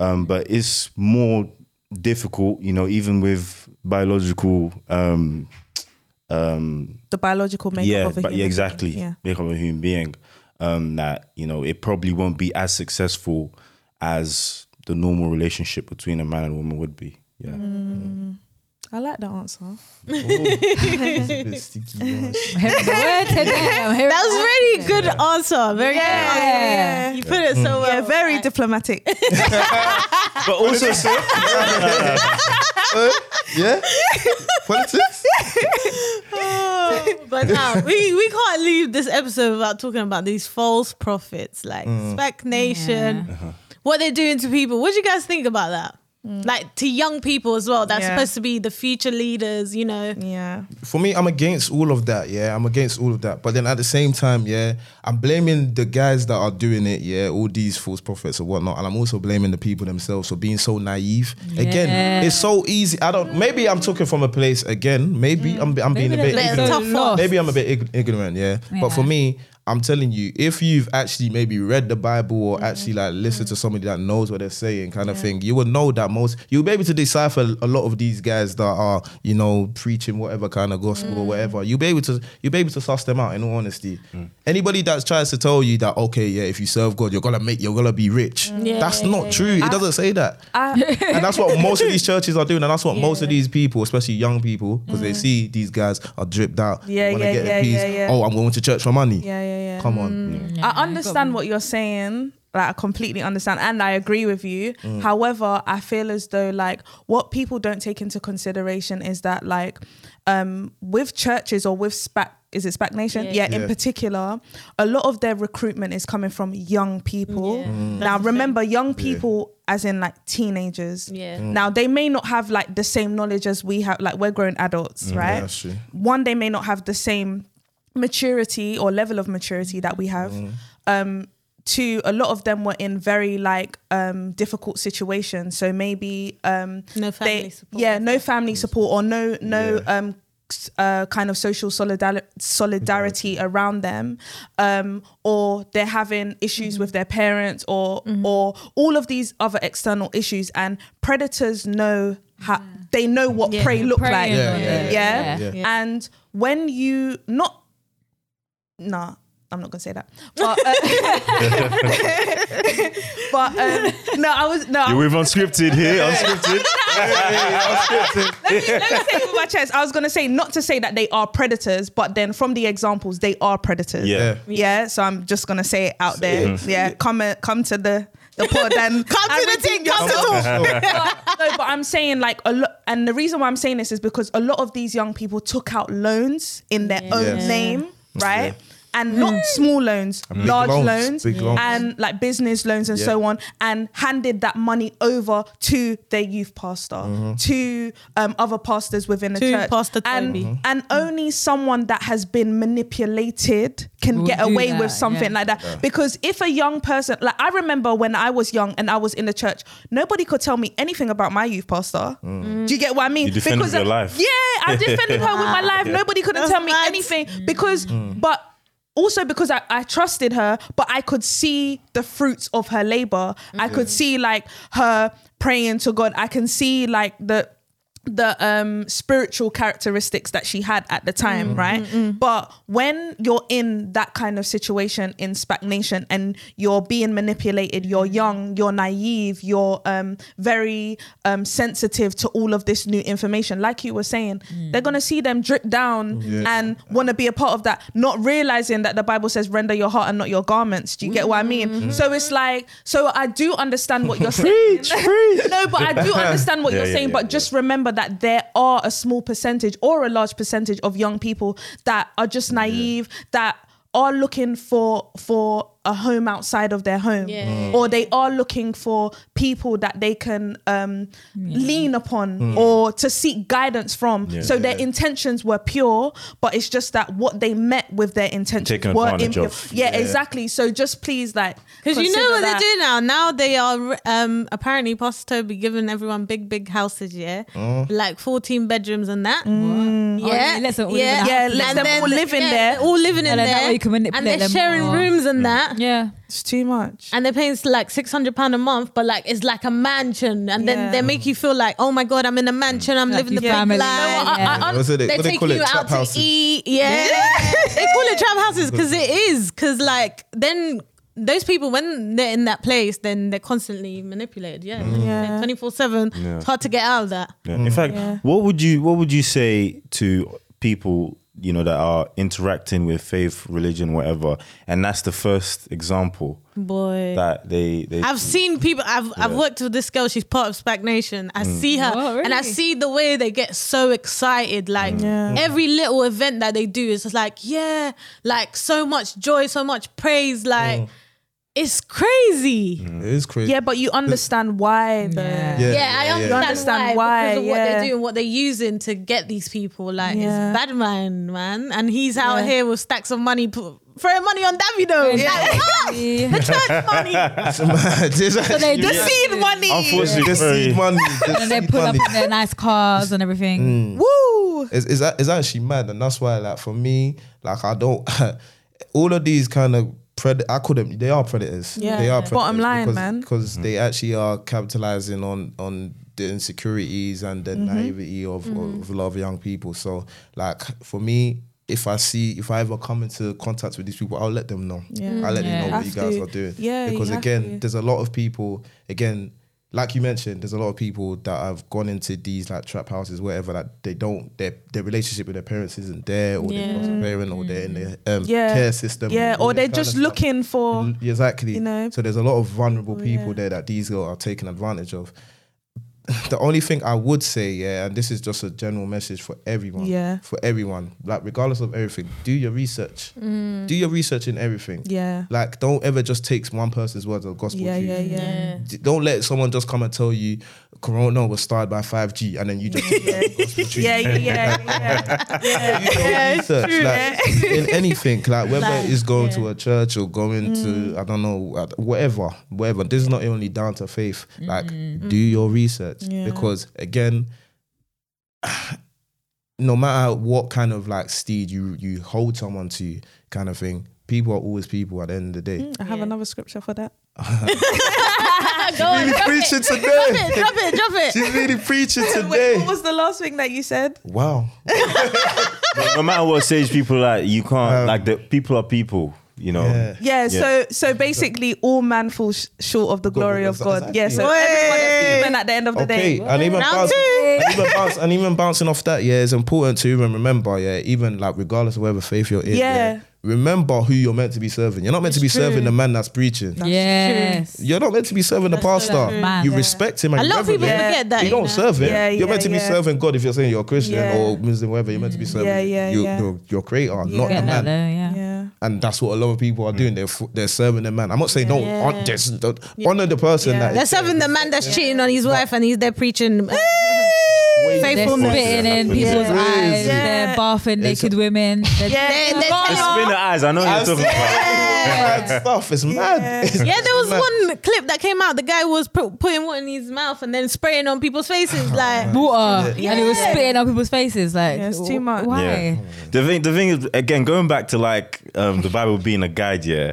Um, but it's more difficult, you know, even with biological um, um, The biological makeup yeah, of a but human yeah, exactly. being. Yeah. Make of a human being. Um, that you know, it probably won't be as successful as the normal relationship between a man and woman would be. Yeah. Mm. Mm. I like that answer. Oh. It's a bit sticky ones. Hearing the word today, I'm hearing That was the word really good answer. Very Yeah. good answer. You put it mm. so well. Yeah, very Like, diplomatic. But also, so, oh, yeah, politics. Oh, but now we, we can't leave this episode without talking about these false prophets like SPAC Nation. Uh-huh. What they're doing to people. What do you guys think about that? Mm. Like to young people as well. That's Yeah. supposed to be the future leaders. You know. Yeah. for me, I'm against all of that. Yeah, I'm against all of that. But then at the same time, yeah, I'm blaming the guys that are doing it. Yeah, all these false prophets or whatnot, and I'm also blaming the people themselves for being so naive. Yeah. Again, it's so easy. I don't. Maybe I'm talking from a place again. Maybe mm. I'm. I'm being a bit. they're They're ignorant. tough. Maybe I'm a bit ig- ignorant, yeah. But for me, I'm telling you, if you've actually maybe read the Bible or mm-hmm. actually like listened to mm-hmm. somebody that knows what they're saying, kind of thing, you would know that most you'll be able to decipher a lot of these guys that are, you know, preaching whatever kind of gospel or mm. whatever. You'll be able to you'll be able to suss them out in all honesty. Mm. Anybody that tries to tell you that, okay, yeah, if you serve God, you're gonna make you're gonna be rich. Mm. Yeah, that's yeah, not yeah, true. It doesn't say that. I, And that's what most of these churches are doing, and that's what most of these people, especially young people, because they see these guys are dripped out. Yeah, wanna yeah, a yeah, piece. yeah, yeah. Oh, I'm going to church for money. yeah, yeah, yeah. Come on. I understand what you're saying. Like I completely understand and I agree with you. Mm. However, I feel as though like what people don't take into consideration is that like um with churches or with SPAC is it SPAC Nation? Yeah. Yeah, in Yeah. particular, a lot of their recruitment is coming from young people. Yeah. Mm. Now remember young people as in like teenagers. Yeah. Now they may not have like the same knowledge as we have like we're grown adults, right? Yeah, that's true. one they may not have the same maturity or level of maturity that we have um two a lot of them were in very like um difficult situations. So maybe um No family they, support. yeah no family support or no no um uh, kind of social solidar- solidarity around them um or they're having issues with their parents or or all of these other external issues. And predators know how they know what Yeah. prey look Preying like. Yeah, on yeah, yeah. Yeah. Yeah. And when you not nah, I'm not gonna say that. But uh, but um, no, I was no. I You're with unscripted here, unscripted. let me say it with my chest. I was gonna say not to say that they are predators, but then from the examples, they are predators. Yeah. Yeah. So I'm just gonna say it out there. Yeah. Come uh, come to the the pod and Come to the we thing, come to talk. but, no, but I'm saying like a lot, and the reason why I'm saying this is because a lot of these young people took out loans in their own Yes. name, right? Yeah. And not small loans, large loans, loans, big loans. and like business loans and Yeah. so on, and handed that money over to their youth pastor, Mm-hmm. to um, other pastors within the To church, Pastor and Tobi. Mhm. and only someone that has been manipulated can Will get do away that, with something yeah. like that. Because if a young person, like I remember when I was young and I was in the church, nobody could tell me anything about my youth pastor. Do you get what I mean? You defended because your life. Yeah, I defended her with my life. Nobody couldn't That's tell me mad. anything because, but. Also because I, I trusted her, but I could see the fruits of her labor. I could see like her praying to God. I can see like the the um spiritual characteristics that she had at the time, right? But when you're in that kind of situation in SPAC Nation and you're being manipulated, you're young, you're naive, you're um very um sensitive to all of this new information, like you were saying, they're gonna see them drip down and want to be a part of that, not realizing that the Bible says render your heart and not your garments. Do you get what I mean? So it's like, so I do understand what you're saying. no, but I do understand what Yeah, you're yeah, saying, yeah, but just remember that there are a small percentage or a large percentage of young people that are just naive that are looking for for a home outside of their home Yeah. or they are looking for people that they can um, lean upon or to seek guidance from Yeah. so their Yeah. intentions were pure but it's just that what they met with their intentions Taken were advantage impure yeah, Yeah. exactly so just please like Because you know what that. they do now. Now they are um apparently Pastor Tobi giving everyone big, big houses, yeah, like fourteen bedrooms and that. Mm. Yeah, Oh, yeah, let's them all live in Yeah, let them all live in yeah, there. all living in And then that there, way you can manipulate and manipulate they're them sharing more. rooms and that. Yeah. it's too much And they're paying like six hundred pound a month, but like it's like a mansion, and Yeah. then they make you feel like, oh my god, I'm in a mansion, I'm Like living the your big family. life. No, I- I- I- What's it? they What do they take call you it? out Trap to houses. eat. Yeah, they call it trap houses because it is. Because like then those people when they're in that place, then they're constantly manipulated. Yeah, mm. Yeah. twenty four seven. Yeah. It's hard to get out of that. Yeah. In fact, Yeah. what would you what would you say to people you know that are interacting with faith, religion, whatever, and that's the first example Boy. that they they I've seen people. I've I've worked with this girl. She's part of SPAC Nation. I mm. see her, Oh, and I see the way they get so excited. Like mm. Yeah. Mm. every little event that they do is just like, yeah, like so much joy, so much praise. Like it's crazy. Mm. It is crazy. Yeah, but you understand why the Yeah. Yeah, Yeah, I understand, yeah. understand why, why, because of what yeah. they're doing, what they're using to get these people. Like Yeah. it's bad man, man, and he's out Yeah. here with stacks of money, pu- throwing money on Davido. Like, what? Yeah. the church money. It's mad. It's So they actually- do seed money. Unfortunately, the very- seed money. the and they seed pull up in their nice cars and everything. Mm. Woo! It's, it's, a- it's actually mad, and that's why, like, for me, like, I don't. all of these kind of pred, I call them. They are predators. Yeah. they are predators Bottom line, because, man. because mm. they actually are capitalizing on on the insecurities and the mm-hmm. naivety of, mm-hmm. of a lot of young people. So, like, for me. If I see, if I ever come into contact with these people, I'll let them know. Yeah. I'll let Yeah. them know what you guys to. are doing. Yeah, because again, to. there's a lot of people. Again, like you mentioned, there's a lot of people that have gone into these like trap houses, whatever. That they don't their their relationship with their parents isn't there, or they've lost a parent, or they're in the um, Yeah. care system. Yeah, or they're just looking for. Mm, exactly. you know. so there's a lot of vulnerable people yeah. there that these girls are taking advantage of. The only thing I would say, yeah, and this is just a general message for everyone, Yeah. for everyone, like regardless of everything, do your research, do your research in everything. Yeah. Like, don't ever just take one person's words as gospel Yeah, truth. yeah, yeah. D- Don't let someone just come and tell you Corona was started by 5G and then you just Yeah, yeah, yeah, yeah, yeah. yeah. You don't research true, like in anything, like whether Like, it's going to a church or going Mm. to I don't know uh, whatever, whatever. This is not only down to faith. Like do your research Yeah. because again, no matter what kind of like steed you you hold someone to, kind of thing, people are always people at the end of the day. I have Yeah. another scripture for that. Go on, Really drop preaching it. today. Drop it, drop it, drop it. She's really preaching Wait, today. what was the last thing that you said? Wow. no matter what stage people are, you can't Um, like the people are people. You know. Yeah. Yeah, Yeah. so so basically, all man falls short of the glory of Exactly. God. Yeah, so Hey. everyone is human at the end of the Okay, day. and even, bounce, and, even bounce, and even bouncing off that, yeah, it's important to even remember, yeah, even like regardless of whatever faith you're in, yeah. Yeah. remember who you're meant to be serving. You're not meant to be true. serving the man that's preaching. Yes. You're not meant to be serving the pastor. true. Man. You Yeah. respect him. And A you lot of people him. forget that. You don't know? serve him. Yeah, you're yeah, meant to be serving God if you're saying you're a Christian Yeah. or Muslim, whatever. You're meant to be serving Yeah, yeah, your, yeah. Your, your creator, not the Get that man. there, yeah. Yeah. And that's what a lot of people are doing. They're f- they're serving the man. I'm not saying don't, Yeah. hon- just don't honor the person Yeah. that They're is serving the man that's cheating on his wife and he's there preaching. Wait, They're spitting in people's Yeah. eyes. Yeah. They're bathing naked women. They're Yeah, They- they- God. The spin the eyes. I know you're talking about. Mad stuff. It's mad. It's Yeah, there was mad. one clip that came out. The guy was pu- putting water in his mouth and then spraying on people's faces. Like, water, and it was spitting on people's faces. Like, Yeah, it's too much. Why? Yeah. The thing, the thing is, again, going back to like um, the Bible being a guide, yeah.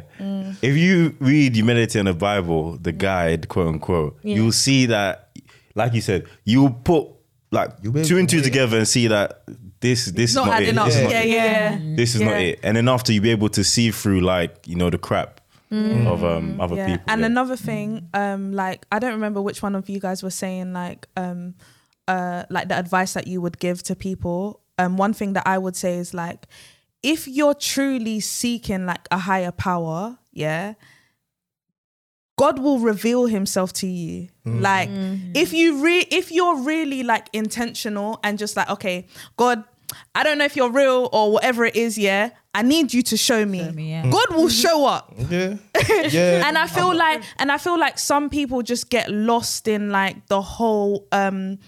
If you read, you meditate on the Bible, the guide, quote unquote, Yeah. you'll see that, like you said, you'll put like two and two together and see that this this is Not not, it. adding. This is not Yeah, it. yeah. This is not it. And then after you be able to see through like you know the crap of um other yeah. people. And yeah. another thing, um, like I don't remember which one of you guys were saying, like, um, uh, like the advice that you would give to people. Um, one thing that I would say is like, if you're truly seeking like a higher power, yeah, God will reveal Himself to you. Like, if you re, if you're really like intentional and just like, okay, God. I don't know if you're real or whatever it is, yeah. I need you to show me. me, yeah. God will show up Yeah. Yeah. and I feel like and I feel like some people just get lost in like the whole um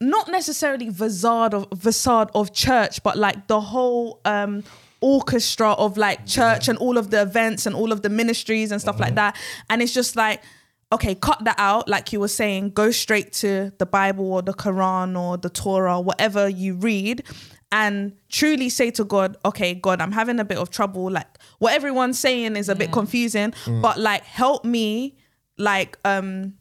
not necessarily facade of facade of church, but like the whole um orchestra of like church and all of the events and all of the ministries and stuff like that. And it's just like Okay, cut that out. Like you were saying, go straight to the Bible or the Quran or the Torah, whatever you read, and truly say to God, okay, God, I'm having a bit of trouble. Like what everyone's saying is a bit confusing, but like help me, like um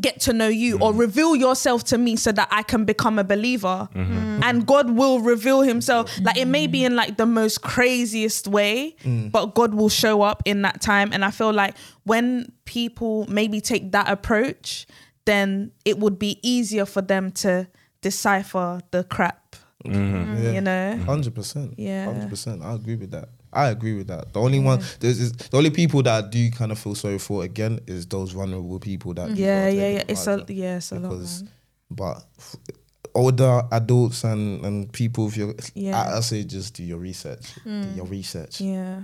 get to know you or mm-hmm. reveal yourself to me so that I can become a believer. Mm-hmm. And God will reveal himself. Like it may be in like the most craziest way, mm. but God will show up in that time. And I feel like when people maybe take that approach, then it would be easier for them to decipher the crap. Mm-hmm. You know? Hundred percent. Yeah. Hundred percent. I agree with that. I agree with that. The only one there's is, the only people that I do kind of feel sorry for again is those vulnerable people that Yeah, yeah, yeah. It's a yeah, it's a lot. Man. but f- older adults and and people if you're Yeah. I, I say just do your research. Do hmm. your research. Yeah.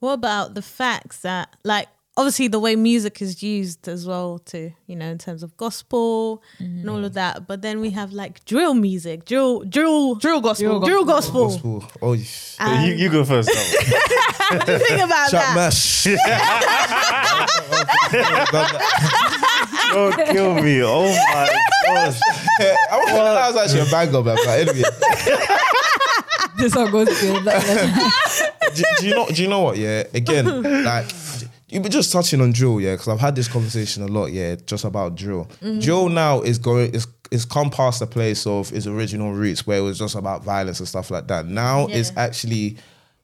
what about the facts that, like, obviously the way music is used as well to you know in terms of gospel and all of mm-hmm. that. But then we have like drill music, drill, drill, Drill gospel. drill gospel. Gospel. Oh, you- you, you go first. what do you think about Chat that? mash. Don't kill me. Oh my gosh. I was that was actually a banger, man. But anyway, This song goes good. Like, like- do, do you know? Do you know what? Yeah. Again, like you were just touching on drill, yeah, because I've had this conversation a lot, yeah, just about drill. Mm-hmm. Drill now is going is is come past the place of its original roots where it was just about violence and stuff like that. Now it's actually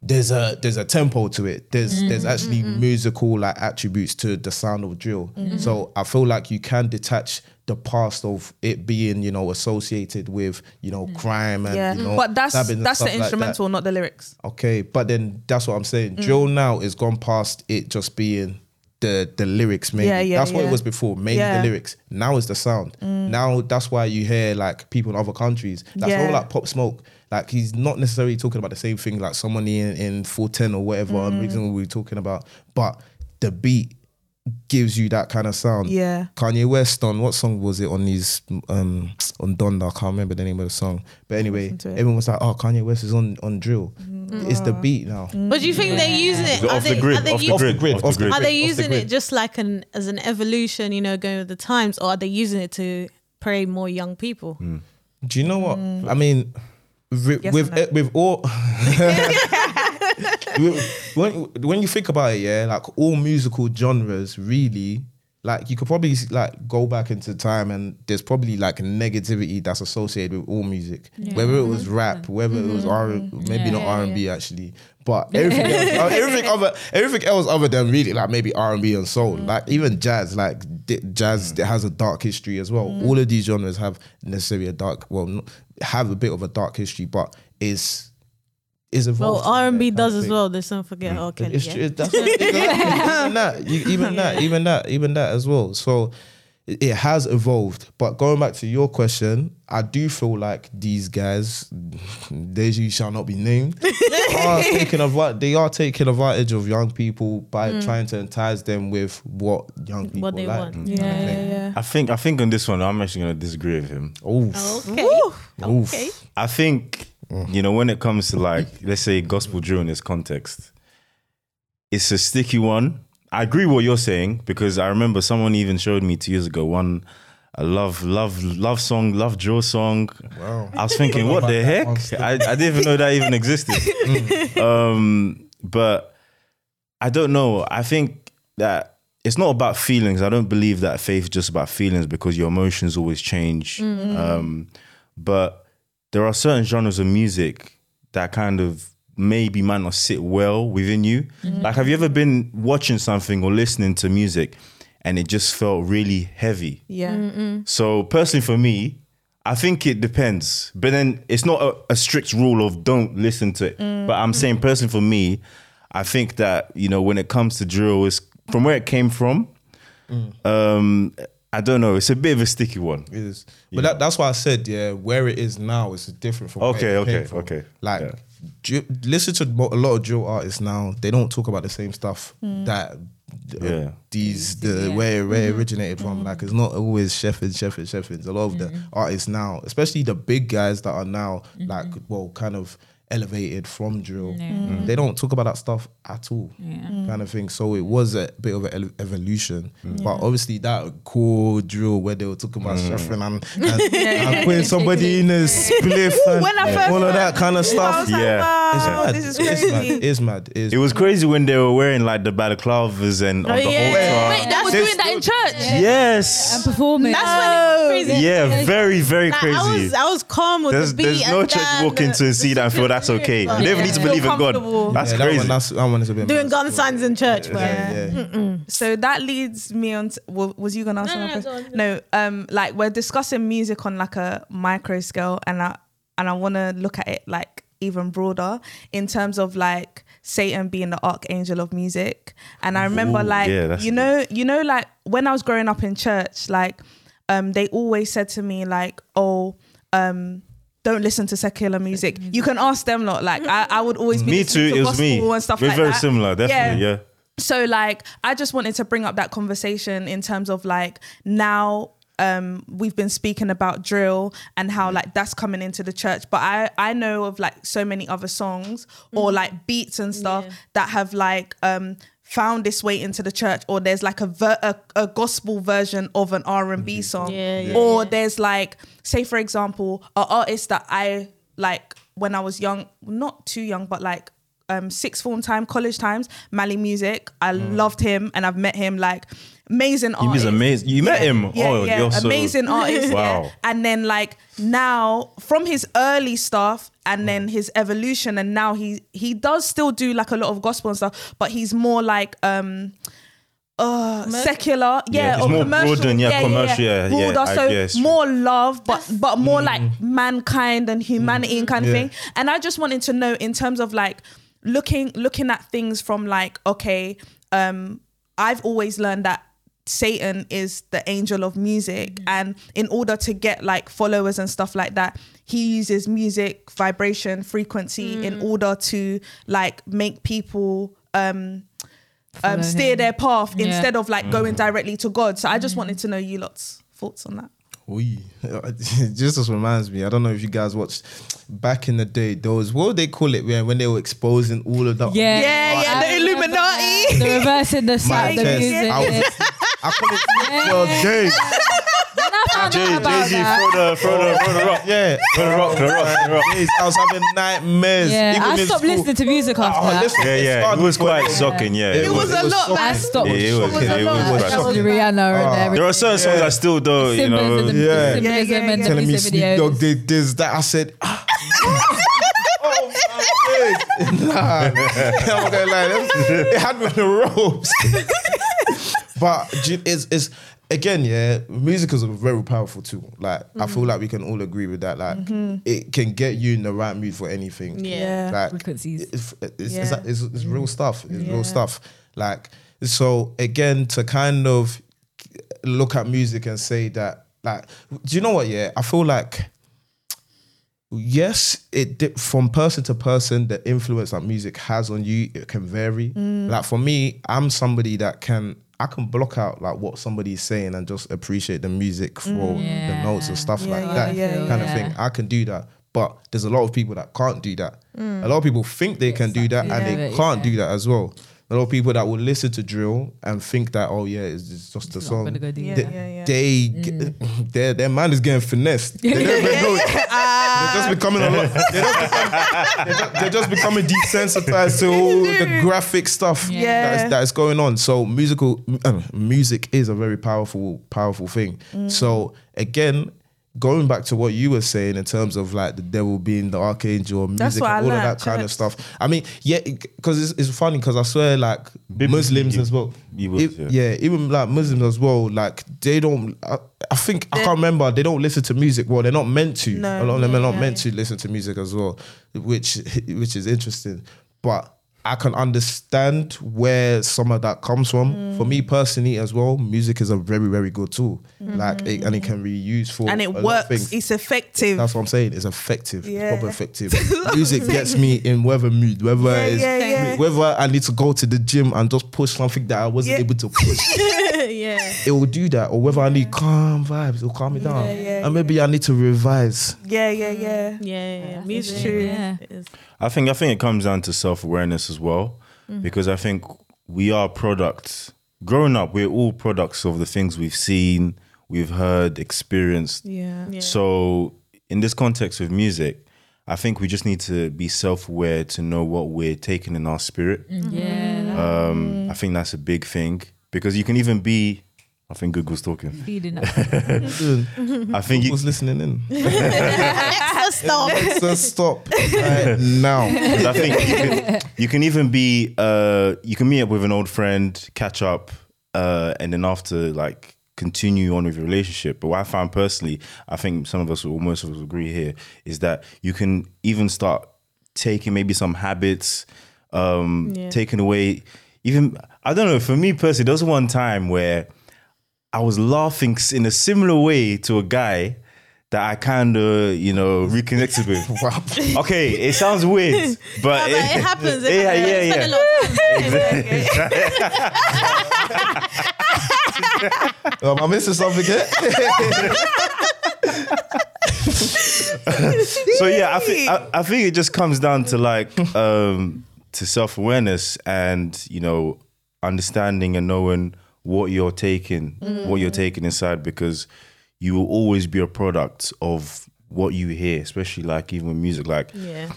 there's a there's a tempo to it. There's Mm-hmm, there's actually musical like attributes to the sound of drill. Mm-hmm. So I feel like you can detach the past of it being you know associated with you know crime and Yeah, you know but that's that's the stuff like that. instrumental, not the lyrics. Okay, but then that's what I'm saying. Drill now is gone past it just being the the lyrics. Maybe Yeah, yeah, that's what yeah. it was before. Mm. the lyrics. Now is the sound. Now that's why you hear like people in other countries. That's all like Pop Smoke. Like he's not necessarily talking about the same thing like someone in in 410 or whatever. Mm. I'm reason we were talking about, but the beat gives you that kind of sound. Yeah. Kanye West on what song was it on his um on Donda? I can't remember the name of the song. But anyway, Listen to it. everyone was like, "Oh, Kanye West is on on drill." Mm. It's the mm. beat now. Mm. But do you think they're using it? Are Off the they, grid. Off the u- Off the grid. grid, Off the grid. are they off the using it just like an as an evolution, you know, going with the times, or are they using it to prey more young people? Do you know what I mean? With Yes with, no. eh, with all when when you think about it, yeah, like all musical genres, really, like you could probably like go back into time and there's probably like negativity that's associated with all music, whether it was rap, whether it was R, maybe Yeah, not R and B actually, but everything else, uh, everything other everything else other than really like maybe R and B and soul, mm. like even jazz, like di- jazz mm. it has a dark history as well. Mm. All of these genres have necessarily a dark, well, not, have a bit of a dark history, but is is Well. R and B does as well. Let's not forget R. Kelly. It's yeah. true. It's, that's even that, you, even that, even that, even that as well. So it, it has evolved. But going back to your question, I do feel like these guys, these you shall not be named, are taking advantage. They are taking advantage of young people by trying to entice them with what young people Mm. What they like. want. Yeah, yeah, yeah. I think I think on this one, I'm actually gonna disagree with him. Oof. Okay. Oof. Okay. I think you know when it comes to like let's say gospel drill in this context, it's a sticky one. I agree what you're saying because I remember someone even showed me two years ago one a love love love song love Joe song. Wow. I was thinking, what the heck? I, I didn't even know that even existed. um, but I don't know. I think that it's not about feelings. I don't believe that faith is just about feelings because your emotions always change. Um, but there are certain genres of music that kind of maybe might not sit well within you. Like, have you ever been watching something or listening to music and it just felt really heavy? Yeah. So personally, for me, I think it depends. But then it's not a, a strict rule of don't listen to it. But I'm saying personally, for me, I think that you know when it comes to drill, is from where it came from. Um, I don't know. It's a bit of a sticky one. It is. But that, that's why I said, yeah, where it is now is different from Okay, where it came okay, from. okay. Like, Yeah. dri- listen to a lot of drill artists now. They don't talk about the same stuff that uh, Uh, yeah. these the where where it mm-hmm. originated from. Mm-hmm. Like, it's not always Sheffield, Sheffield, Sheffield. A lot of the mm-hmm. artists now, especially the big guys that are now like, well, kind of elevated from drill. Mm. mm. They don't talk about that stuff at all, mm. kind of thing. So it was a bit of an evolution, mm. but obviously that core drill where they were talking about shuffling and, and, and putting somebody in a spliff and When I first all of that kind of stuff. was like, Yeah. wow, It's mad. this is It's mad. It's mad. It's It was crazy when they were wearing like the balaclavas and oh, on Oh, the yeah. altar. Wait, They were doing that in church. yes. And performing. That's oh. when it was crazy. Yeah, very very Like, crazy. I was I was calm with There's, the beat. there's no and church then walk into and see that and feel that's okay. You never need to believe in God. That's yeah, that crazy. One, that's, that one is a bit doing mad. gun signs in church, bro. Yeah, yeah. So that leads me on. To, wa- was you gonna ask No, me no, a no, question? go No, um, like we're discussing music on like a micro scale, and I and I want to look at it like even broader in terms of like Satan being the archangel of music. And I remember Ooh, like yeah, you know you know like when I was growing up in church, like um, they always said to me like, oh, um. Don't listen to secular music. You can ask them lot. Like I, I would always be Me too. to It was me. and stuff We're like very that. similar. Definitely. Yeah. so like I just wanted to bring up that conversation in terms of like now um we've been speaking about drill and how like that's coming into the church but I I know of like so many other songs or like beats and stuff Yeah. that have like um found its way into the church or there's like a ver- a, a gospel version of an R&B song. Yeah, yeah, or yeah. there's like say for example an artist that I like when I was young not too young but like um sixth form time college times Mali Music I loved him and I've met him like amazing artist. He was amazing. You met him. yeah, oh, yeah, you're so amazing artist. Wow. Yeah. And then like now from his early stuff and then his evolution and now he he does still do like a lot of gospel and stuff, but he's more like um uh secular yeah, he's or more commercial broad than- yeah, commercial, yeah, yeah, broader I so guess. more love but but more like mankind and humanity and kind of Yeah. thing and i just wanted to know in terms of like looking looking at things from like okay um i've always learned that satan is the angel of music and in order to get like followers and stuff like that he uses music vibration frequency in order to like make people um um, steer him. their path Yeah. instead of like Mm. going directly to God. So I just wanted to know you lot's thoughts on that. Oi. It just reminds me. I don't know if you guys watched back in the day. Those what would they call it when when they were exposing all of the Yeah, Yeah, yeah, the Illuminati. that. The reversing the my sound, the chest. music. I, was, I couldn't. Well, Jay, When I found Jay, out about Jay-Z, that, throw the, throw the, throw the rock. yeah, Throw the rock, throw the rock, throw the rock. Days, I was having nightmares. yeah, Even I in stopped school. listening to music after Oh, that. listen, Yeah, yeah. It started was quite shocking, yeah. It was a lot, man. I stopped. Yeah, it was, was a it lot. was quite That was Especially shocking. Rihanna and Ah. everything. There are certain songs I still don't, you know. Symbolism, Yeah. symbolism Yeah, yeah, and yeah. the telling me music Snoop videos. Dogg did this, that. I said, ah. oh my days. Nah, I'm not gonna lie. It had me on the ropes. but do you- it's, it's again, yeah. Music is a very powerful tool. Like I feel like we can all agree with that. Like it can get you in the right mood for anything. Yeah. Like Frequencies. it's, it's, Yeah. it's, it's, it's real stuff. It's Yeah. real stuff. Like so again to kind of look at music and say that like do you know what yeah i feel like yes it di- from person to person the influence that music has on you it can vary Mm. like for me i'm somebody that can i can block out like what somebody's saying and just appreciate the music for the Yeah. notes and stuff Mm. Yeah, like that yeah, kind of thing. I can do that but there's a lot of people that can't do that. A lot of people think they can do that and they can't do that as well. A lot of people that will listen to drill and think that oh yeah it's, it's just a It's song go do Yeah, they, yeah, yeah. they get- their their mind is getting finessed. They don't even know. It. They're just becoming a lot. They're just, become- they're just, they're just becoming desensitized to all the graphic stuff Yeah. that, is, that is going on. So musical uh, music is a very powerful powerful thing. Mm. So again. Going back to what you were saying in terms of like the devil being the archangel or music what I and all of learned, that kind of stuff. I mean, yeah, because it's, it's funny because I swear like Muslims you- as well. you would, If- yeah. yeah, even like Muslims as well, like they don't. I, I think I can't remember. They don't listen to music. Well, they're not meant to. No. a lot of them are not Yeah, meant to listen to music as well, which which is interesting. But I can understand where some of that comes from. Mm. For me personally, as well, music is a very very good tool. Like, it, and it can be used for Mm. and it a lot of works. It's effective. That's what I'm saying. It's effective. Yeah. It's proper effective. Music gets me in whatever mood, whether Yeah, it's yeah, yeah. whether I need to go to the gym and just push something that I wasn't Yeah. able to push. yeah. it will do that. Or whether I need calm vibes, it'll calm me down. Yeah, yeah, and maybe I need to revise. yeah, yeah, yeah. Yeah, yeah, yeah. Music. true. Yeah. It is. I think I think it comes down to self awareness as well, mm-hmm. because I think we are products. Growing up, we're all products of the things we've seen, we've heard, experienced. Yeah. Yeah. So, in this context with music, I think we just need to be self aware to know what we're taking in our spirit. Mm-hmm. Yeah, mm-hmm. Um, I think that's a big thing because you can even be. I think Google's talking. feeding that. I think you, Who's listening in? Extra stop. so stop right now. 'Cause I think you can, you can even be uh you can meet up with an old friend, catch up, uh, and then after like continue on with your relationship. But what I found personally, I think some of us or most of us agree here, is that you can even start taking maybe some habits, um, Yeah. taking away even I don't know, for me personally, there was one time where I was laughing in a similar way to a guy that I kind of you know reconnected with. Wow. Okay, it sounds weird, but, No, but it happens. It yeah, happens. yeah, Spend a yeah. lot of time. Um, I'm missing something here. so yeah, I think I, I think it just comes down to like um to self awareness and you know understanding and knowing what you're taking, what you're mm. taking inside, because you will always be a product of what you hear, especially like even with music. Like Yeah.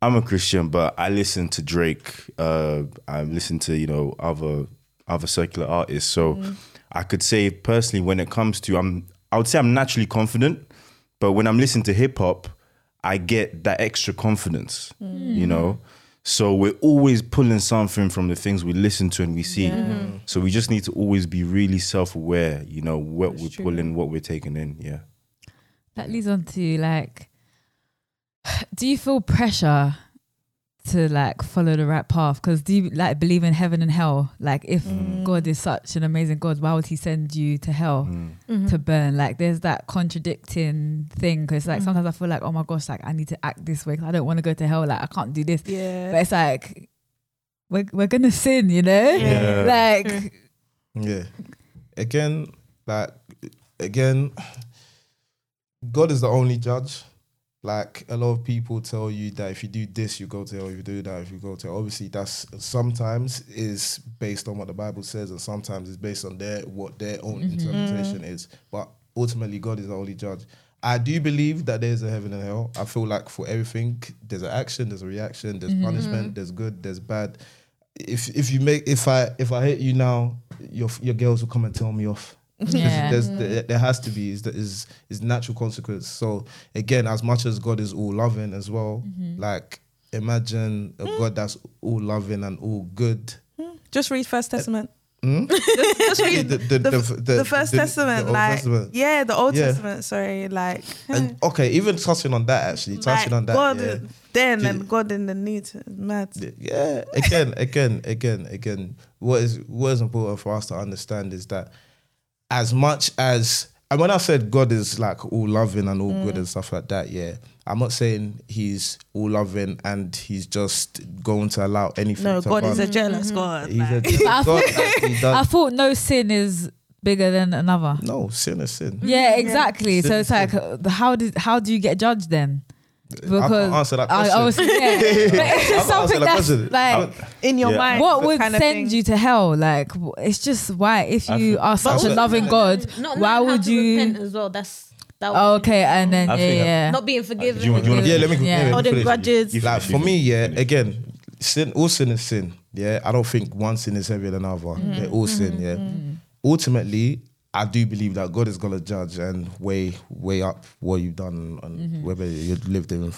I'm a Christian, but I listen to Drake. Uh, I listen to you know other other secular artists. So mm. I could say personally, when it comes to, I'm I would say I'm naturally confident, but when I'm listening to hip hop, I get that extra confidence. Mm. You know. So we're always pulling something from the things we listen to and we see. Mm-hmm. So we just need to always be really self-aware, you know, what we're pulling, what we're taking in. Yeah. That leads on to like, do you feel pressure to like follow the right path? Because do you like believe in heaven and hell? Like, if mm. Mm. God is such an amazing God, why would He send you to hell mm. mm-hmm. to burn? Like, there's that contradicting thing. Because like sometimes I feel like, oh my gosh, like I need to act this way because I don't want to go to hell. Like I can't do this. Yeah. But it's like we're we're gonna sin, you know? Yeah. Like Yeah. Again, like again, God is the only judge. Like a lot of people tell you that if you do this, you go to hell. If you do that, if you go to hell. obviously that's sometimes is based on what the Bible says, and sometimes it's based on their what their own mm-hmm. interpretation is. But ultimately, God is the only judge. I do believe that there's a heaven and hell. I feel like for everything, there's an action, there's a reaction, there's mm-hmm. punishment, there's good, there's bad. If if you make if I if I hit you now, your your girls will come and tell me off. Yeah. There's, there, there has to be is is is natural consequence. So again, as much as God is all loving as well, mm-hmm. like imagine a hmm. God that's all loving and all good. Hmm. Just read First uh, Testament. Hmm? just, just read The- the- the, the- First Testament. like, Testament. yeah, the Old Yeah. Testament. Sorry, like, And okay, even touching on that actually, touching like on that, God yeah. then and God in the New mad. yeah again again again again what is what is important for us to understand is that as much as and when I said God is like all loving and all good Mm. and stuff like that, yeah, I'm not saying he's all loving and he's just going to allow anything. No, to God is a run. jealous God. He's a jealous I God. thought- I thought no sin is bigger than another. no sin is sin. Yeah, exactly. Sin So it's like, uh, how did how do you get judged then? I can't answer that question. I was, yeah. but it's I just can't something that that's question. like, in your Yeah. mind. what would kind of send thing. you to hell? Like, it's just why if you think- are such a also- loving God, Not why would you? as well? That's that. Oh, okay, and then yeah, yeah. Not being forgiven. do you want- do you want Yeah, let me, Yeah. let me Holding finish. grudges. Like for me, yeah, again, sin all sin is sin. Yeah. I don't think one sin is heavier than another. Mm-hmm. They're all sin, yeah. Mm-hmm. Ultimately, I do believe that God is gonna judge and weigh weigh up what you've done and whether you lived in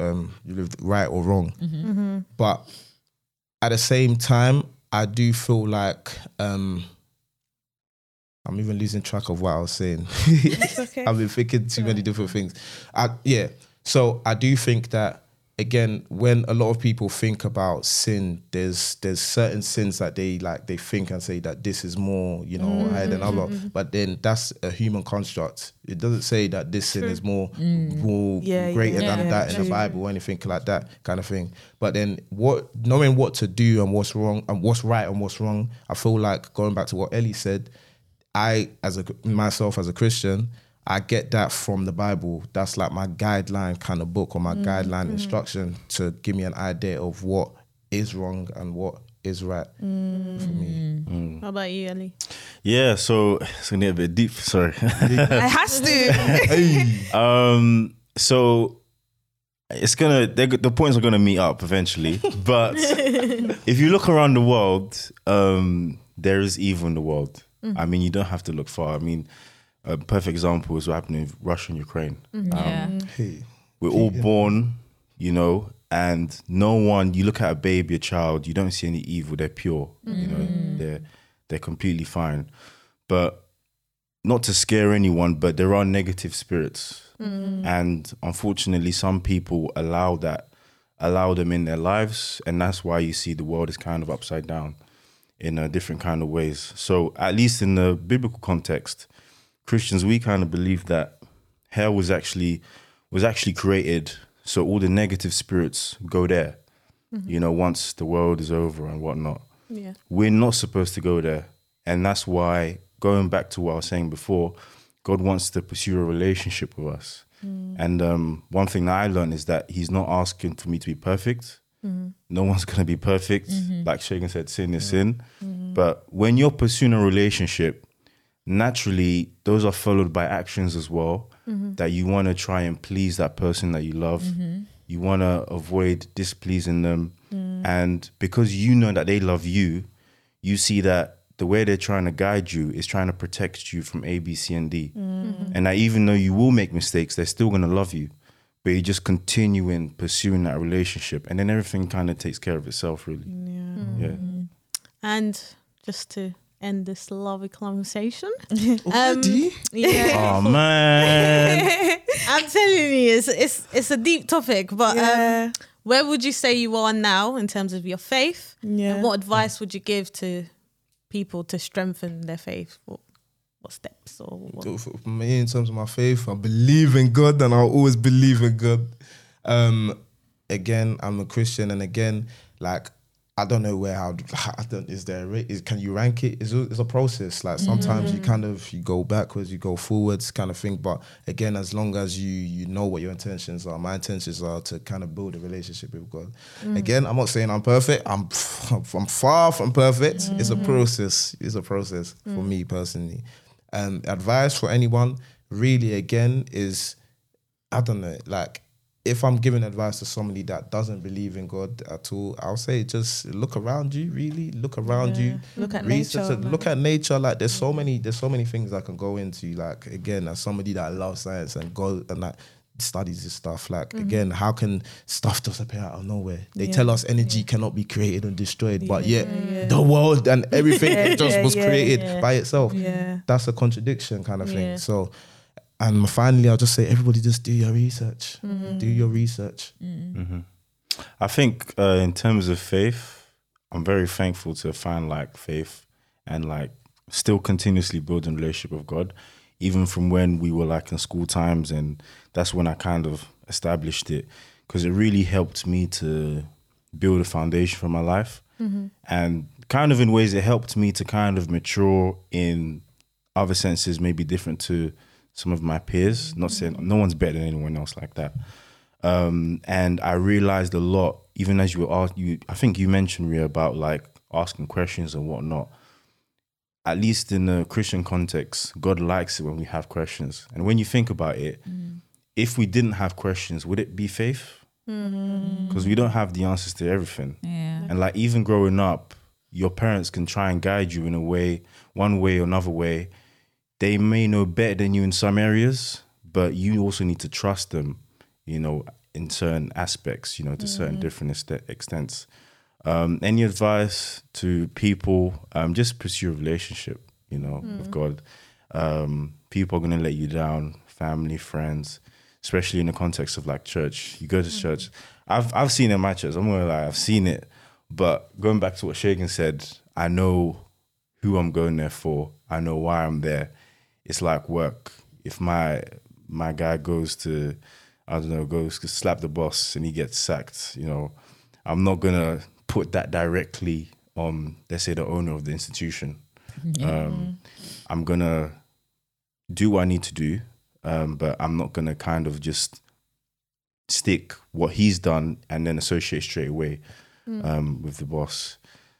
um you lived right or wrong. But at the same time, I do feel like um I'm even losing track of what I was saying. It's okay. I've been thinking too many different things. I, yeah. So I do think that again, when a lot of people think about sin, there's there's certain sins that they like they think and say that this is more, you know, mm, higher than mm, other. Mm, but then that's a human construct. It doesn't say that this sin is more more Yeah, greater yeah, than yeah, that in the. Bible or anything like that kind of thing. But then what knowing what to do and what's wrong and what's right and what's wrong, I feel like going back to what Ellie said, I as a myself as a Christian, I get that from the Bible. That's like my guideline kind of book or my mm, guideline mm. instruction to give me an idea of what is wrong and what is right for me. Mm. How about you, Ellie? Yeah, so it's gonna get a bit deep. Sorry. it has to. um, so it's gonna the points are gonna meet up eventually. But if you look around the world, um, there is evil in the world. I mean, you don't have to look far. I mean, a perfect example is what happened in Russia and Ukraine. Mm-hmm. Um, yeah. Hey, We're all born, you know, and no one. You look at a baby, a child, you don't see any evil. They're pure. You know, mm-hmm. they're they're completely fine. But not to scare anyone, but there are negative spirits, mm. and unfortunately, some people allow that, allow them in their lives, and that's why you see the world is kind of upside down in a different kind of ways. So, at least in the biblical context, Christians we kind of believe that hell was actually was actually created so all the negative spirits go there. Mm-hmm. You know, once the world is over and whatnot. Yeah. We're not supposed to go there. And that's why, going back to what I was saying before, God wants to pursue a relationship with us. Mm. And um, one thing that I learned is that He's not asking for me to be perfect. Mm-hmm. No one's going to be perfect. Mm-hmm. Like Shagan said, sin is sin. But when you're pursuing a relationship, naturally, those are followed by actions as well mm-hmm. that you want to try and please that person that you love. Mm-hmm. You want to avoid displeasing them. Mm. And because you know that they love you, you see that the way they're trying to guide you is trying to protect you from A, B, C, and D. Mm-hmm. And that even though you will make mistakes, they're still going to love you. But you just continue in pursuing that relationship. And then everything kind of takes care of itself, really. Yeah. And just to end this lovely conversation. Already? Yeah. Oh, man. I'm telling you, it's it's it's a deep topic, but Yeah. um, where would you say you are now in terms of your faith? Yeah. And what advice would you give to people to strengthen their faith? What, what steps or what? For me, in terms of my faith, I believe in God, and I'll always believe in God. Um, again, I'm a Christian, and again, like I don't know where how I don't. Is there a can you rank it? It's a, it's a process. Like sometimes you mm. kind of you go backwards, you go forwards, kind of thing. But again, as long as you you know what your intentions are, my intentions are to kind of build a relationship with God. Mm. Again, I'm not saying I'm perfect. I'm I'm far from perfect. It's a mm. process. It's a process for me personally. And advice for anyone really again is I don't know, like if I'm giving advice to somebody that doesn't believe in God at all, I'll say just look around you, really look around you. Look at research nature, look at nature. Like there's so mm-hmm. many, there's so many things I can go into. Like again, as somebody that loves science and go and like studies this stuff. Like mm-hmm. again, how can stuff just appear out of nowhere? They Yeah. tell us energy cannot be created and destroyed, but yet the world and everything Yeah, just yeah, was yeah, created yeah. by itself. Yeah. That's a contradiction kind of Yeah. thing. So and finally I'll just say everybody just do your research. Mm-hmm. Do your research. Mm-hmm. Mm-hmm. I think uh, in terms of faith, I'm very thankful to find like faith and like still continuously building relationship with God, even from when we were like in school times, and that's when I kind of established it because it really helped me to build a foundation for my life, and kind of in ways it helped me to kind of mature in other senses, maybe different to some of my peers. Not saying no one's better than anyone else like that um, and I realized a lot, even as you were asked, you I think you mentioned Ria about like asking questions and whatnot. At least in the Christian context, God likes it when we have questions. And when you think about it, if we didn't have questions, would it be faith? Because we don't have the answers to everything. Yeah. And like even growing up, your parents can try and guide you in a way, one way or another way. They may know better than you in some areas, but you also need to trust them, you know, in certain aspects, you know, to certain different est- extents. Um, any advice to people? Um, just pursue a relationship, you know, with God. Um, people are going to let you down, family, friends, especially in the context of like church. You go to church. I've I've seen it in my church. I'm gonna lie, I've seen it. But going back to what Shagan said, I know who I'm going there for. I know why I'm there. It's like work. If my my guy goes to I don't know, goes to slap the boss and he gets sacked, you know, I'm not gonna put that directly on let's say the owner of the institution. Um, I'm gonna do what I need to do, um, but I'm not gonna kind of just stick what he's done and then associate straight away um, with the boss.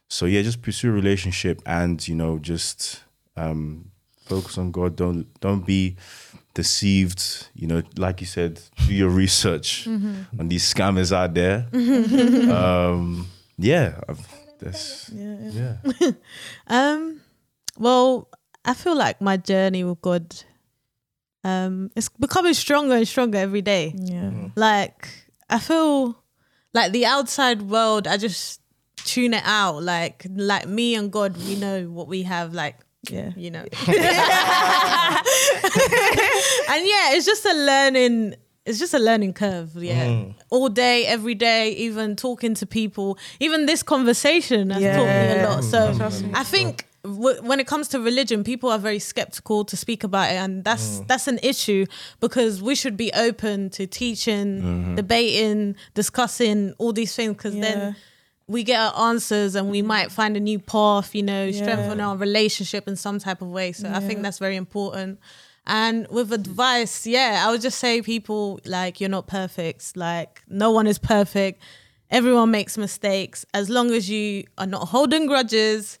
So yeah, just pursue a relationship and you know just um, focus on God. Don't don't be deceived. You know, like you said, do your research on these scammers out there. um, yeah, I've, that's yeah. Um, well, I feel like my journey with God, um, it's becoming stronger and stronger every day. Yeah. Like I feel like the outside world, I just tune it out. Like like me and God, we know what we have. Like Yeah. you know, and yeah, it's just a learning. It's just a learning curve, yeah. Mm. All day, every day, even talking to people, even this conversation has taught me a lot. So Trust mm. me. I think w- when it comes to religion, people are very skeptical to speak about it, and that's mm. that's an issue because we should be open to teaching, mm-hmm. debating, discussing all these things because Yeah. then we get our answers and we mm. might find a new path, you know, strengthen our relationship in some type of way. So I think that's very important. And with advice, yeah, I would just say people like you're not perfect. Like no one is perfect. Everyone makes mistakes. As long as you are not holding grudges,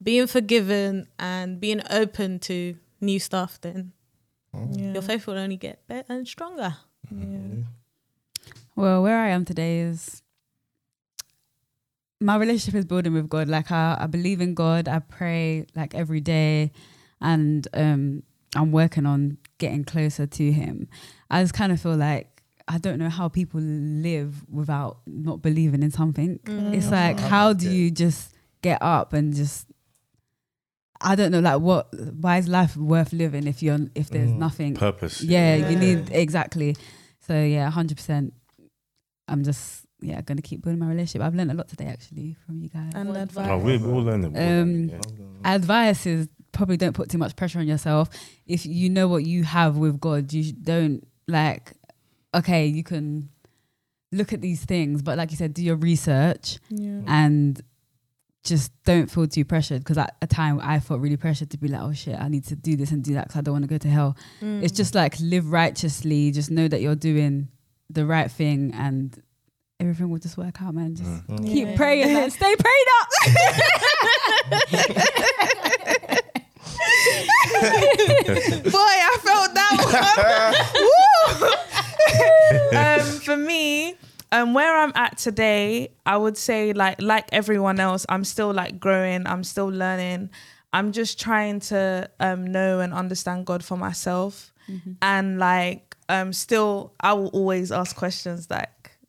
being forgiven and being open to new stuff, then mm-hmm. your faith will only get better and stronger. Mm-hmm. Well, where I am today is my relationship is building with God. Like I, I believe in God. I pray like every day, and um, I'm working on getting closer to Him. I just kind of feel like I don't know how people live without not believing in something. It's like how do you just get up and just I don't know, like what? Why is life worth living if you're if there's nothing? Purpose. yeah, you need exactly. So yeah, hundred percent. I'm just yeah gonna keep building my relationship. I've learned a lot today actually from you guys. And What advice. Oh, we're all learning. we're Um, learning, yeah. Advice is probably don't put too much pressure on yourself. If you know what you have with God, you don't like. Okay, you can look at these things, but like you said, do your research Yeah. and just don't feel too pressured. Because at a time I felt really pressured to be like, oh shit, I need to do this and do that because I don't want to go to hell. It's just like live righteously. Just know that you're doing the right thing and everything will just work out, man. Just keep Yeah. praying, man. Stay prayed up. Boy, I felt that one. Woo! um, for me, um, where I'm at today, I would say like like everyone else, I'm still like growing. I'm still learning. I'm just trying to um, know and understand God for myself, and like um, still, I will always ask questions like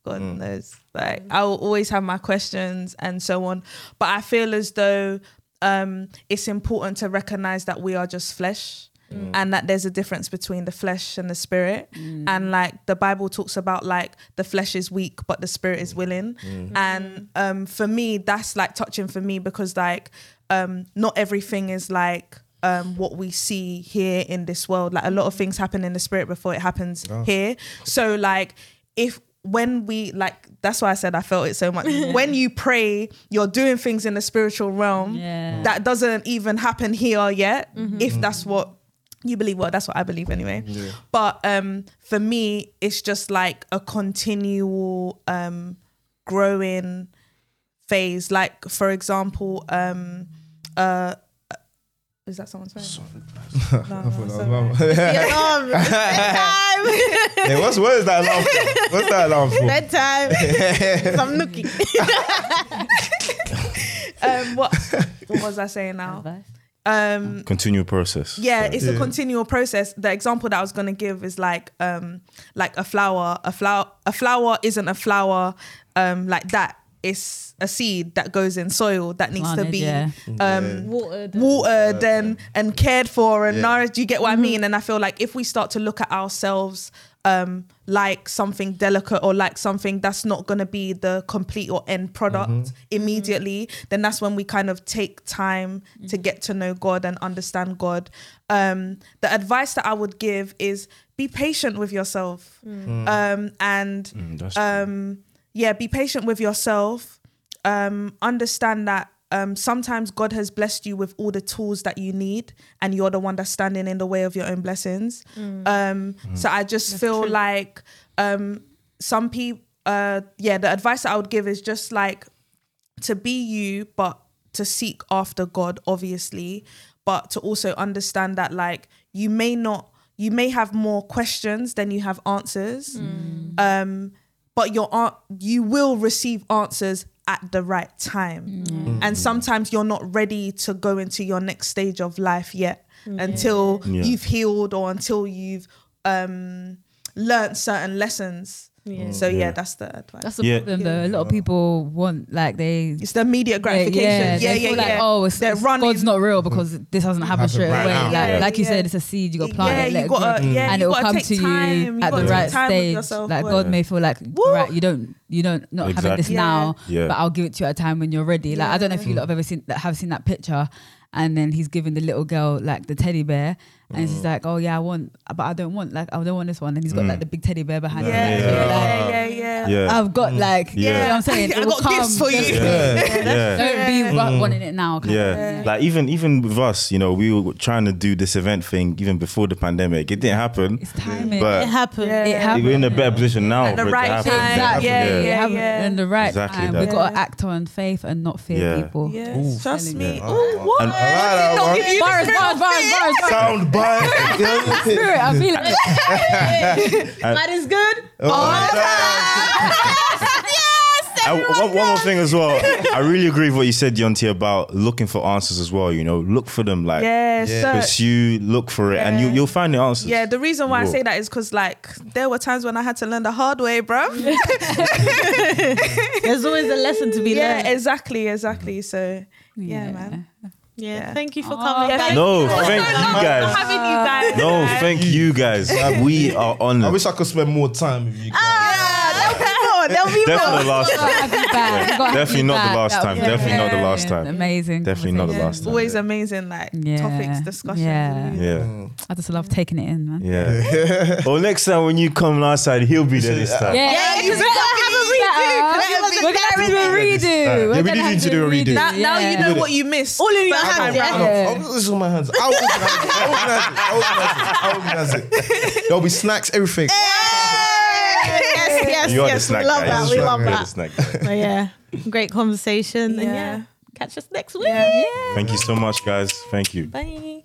God knows. Like I will always have my questions and so on. But I feel as though um, it's important to recognize that we are just flesh and that there's a difference between the flesh and the spirit. And like the Bible talks about like the flesh is weak, but the spirit is willing. And um, for me, that's like touching for me because like um, not everything is like um, what we see here in this world. Like a lot of things happen in the spirit before it happens here. So like if when we like that's why I said I felt it so much. When you pray, you're doing things in the spiritual realm Yeah. that doesn't even happen here yet. If that's what you believe, well, that's what I believe anyway. But um, for me, it's just like a continual um, growing phase. Like for example, um, uh, is that someone's phone? No, no, it's alright. The alarm. Bedtime. Yeah, what's what is that alarm for? What's that alarm for? Bedtime. Some nookie. um, what, what was I saying now? Um, Continual process. yeah So- it's a continual process the example that i was going to give is like um like a flower a flower a flower isn't a flower um like that it's a seed that goes in soil that needs to be yeah. um Watered. watered and and cared for and Yeah. nourished. You get what i mean? And i feel like if we start to look at ourselves um like something delicate or like something that's not going to be the complete or end product immediately then that's when we kind of take time to get to know god and understand god. Um the advice that i would give is be patient with yourself. Um and Mm, that's um yeah be patient with yourself. Um understand that um sometimes god has blessed you with all the tools that you need and you're the one that's standing in the way of your own blessings. Um so i just feel like um some people uh yeah the advice that i would give is just like to be you but to seek after god obviously but to also understand that like you may not you may have more questions than you have answers. Um but your an- you will receive answers at the right time. And sometimes you're not ready to go into your next stage of life yet until Yeah. you've healed or until you've um learned certain lessons Yeah. Oh, so yeah, Yeah. that's the advice That's the Yeah. problem though. A lot of people want like they it's the immediate gratification yeah they yeah feel yeah, like, oh, it's, They're it's- running. God's not real because this hasn't happened Happen straight right away. now. Like, Yeah, like you yeah. said, it's a seed. You got to plant yeah, it, let you it gotta, grow, yeah, and you it will gotta come take to time. you You at the gotta right time with stage. yourself, like boy. God may feel like, Woo! right, you don't, you don't, not having this Exactly. now, Yeah. but I'll give it to you at a time when you're ready. Like I don't know if you lot have ever seen that have seen that picture, and then he's giving the little girl like the teddy bear, and she's mm. like, "Oh yeah, I want, but I don't want like I don't want this one." And he's got like mm. the big teddy bear behind him. Yeah, yeah, like, yeah, yeah, yeah. Yeah. I've got mm. like, Yeah. you know what I'm saying? I It will got gifts come. for you. Just- yeah. Don't be wa- wanting it now. kind of Yeah. like even even with us, you know, we were trying to do this event thing even before the pandemic. It didn't happen, It's timing. but It happened. Yeah. it happened. we're in a better position now. At the for it to right time. Exactly. Yeah, We yeah, haven't- yeah. In the right Exactly time. that. We've got to act on faith and not fear people. Yes, trust me. you. Oh, what? Bars, bars, bars, bars, bars. Sound bite. Spirit, I feel it. That is good. Oh, and one, one more thing as well. I really agree with what you said, Deontay, about looking for answers as well. You know, look for them, like Yeah, search. pursue, look for it, and you, you'll find the answers. Yeah, the reason why I say that is because like there were times when I had to learn the hard way, bro. There's always a lesson to be yeah, learned. exactly, exactly. So yeah, man. Yeah. Yeah. Thank you for Oh, coming. yeah, thank No, you. thank so you guys. for having you guys. No, thank you guys. We are on. I wish I could spend more time with you guys. Ah, there'll be more. There'll be Definitely more. last time. Have you back. You gotta have Definitely not the last time. was Definitely not the last time. Amazing. Definitely not the last time. Always amazing, like Yeah. topics, discussions. Yeah. Yeah, I just love taking it in, man. yeah. well, next time when you come last side, he'll be there this time. Yeah, Yeah, you better better have a redo. We're gonna have do a redo. Yeah, We're we gonna do need to do a redo. Now, now you know what you missed. All in your hands, time yeah? round. Yeah. Oh, this is my hands. I'll organize it. I'll organize it. I'll organize it. I'll organize it. There'll be snacks, everything. yes, yes, You are the yes. snack we love guy. that. We love You're the that. snack guy. But yeah, great conversation. And Yeah. yeah, catch us next week. Yeah. Thank you so much, guys. Thank you. Bye.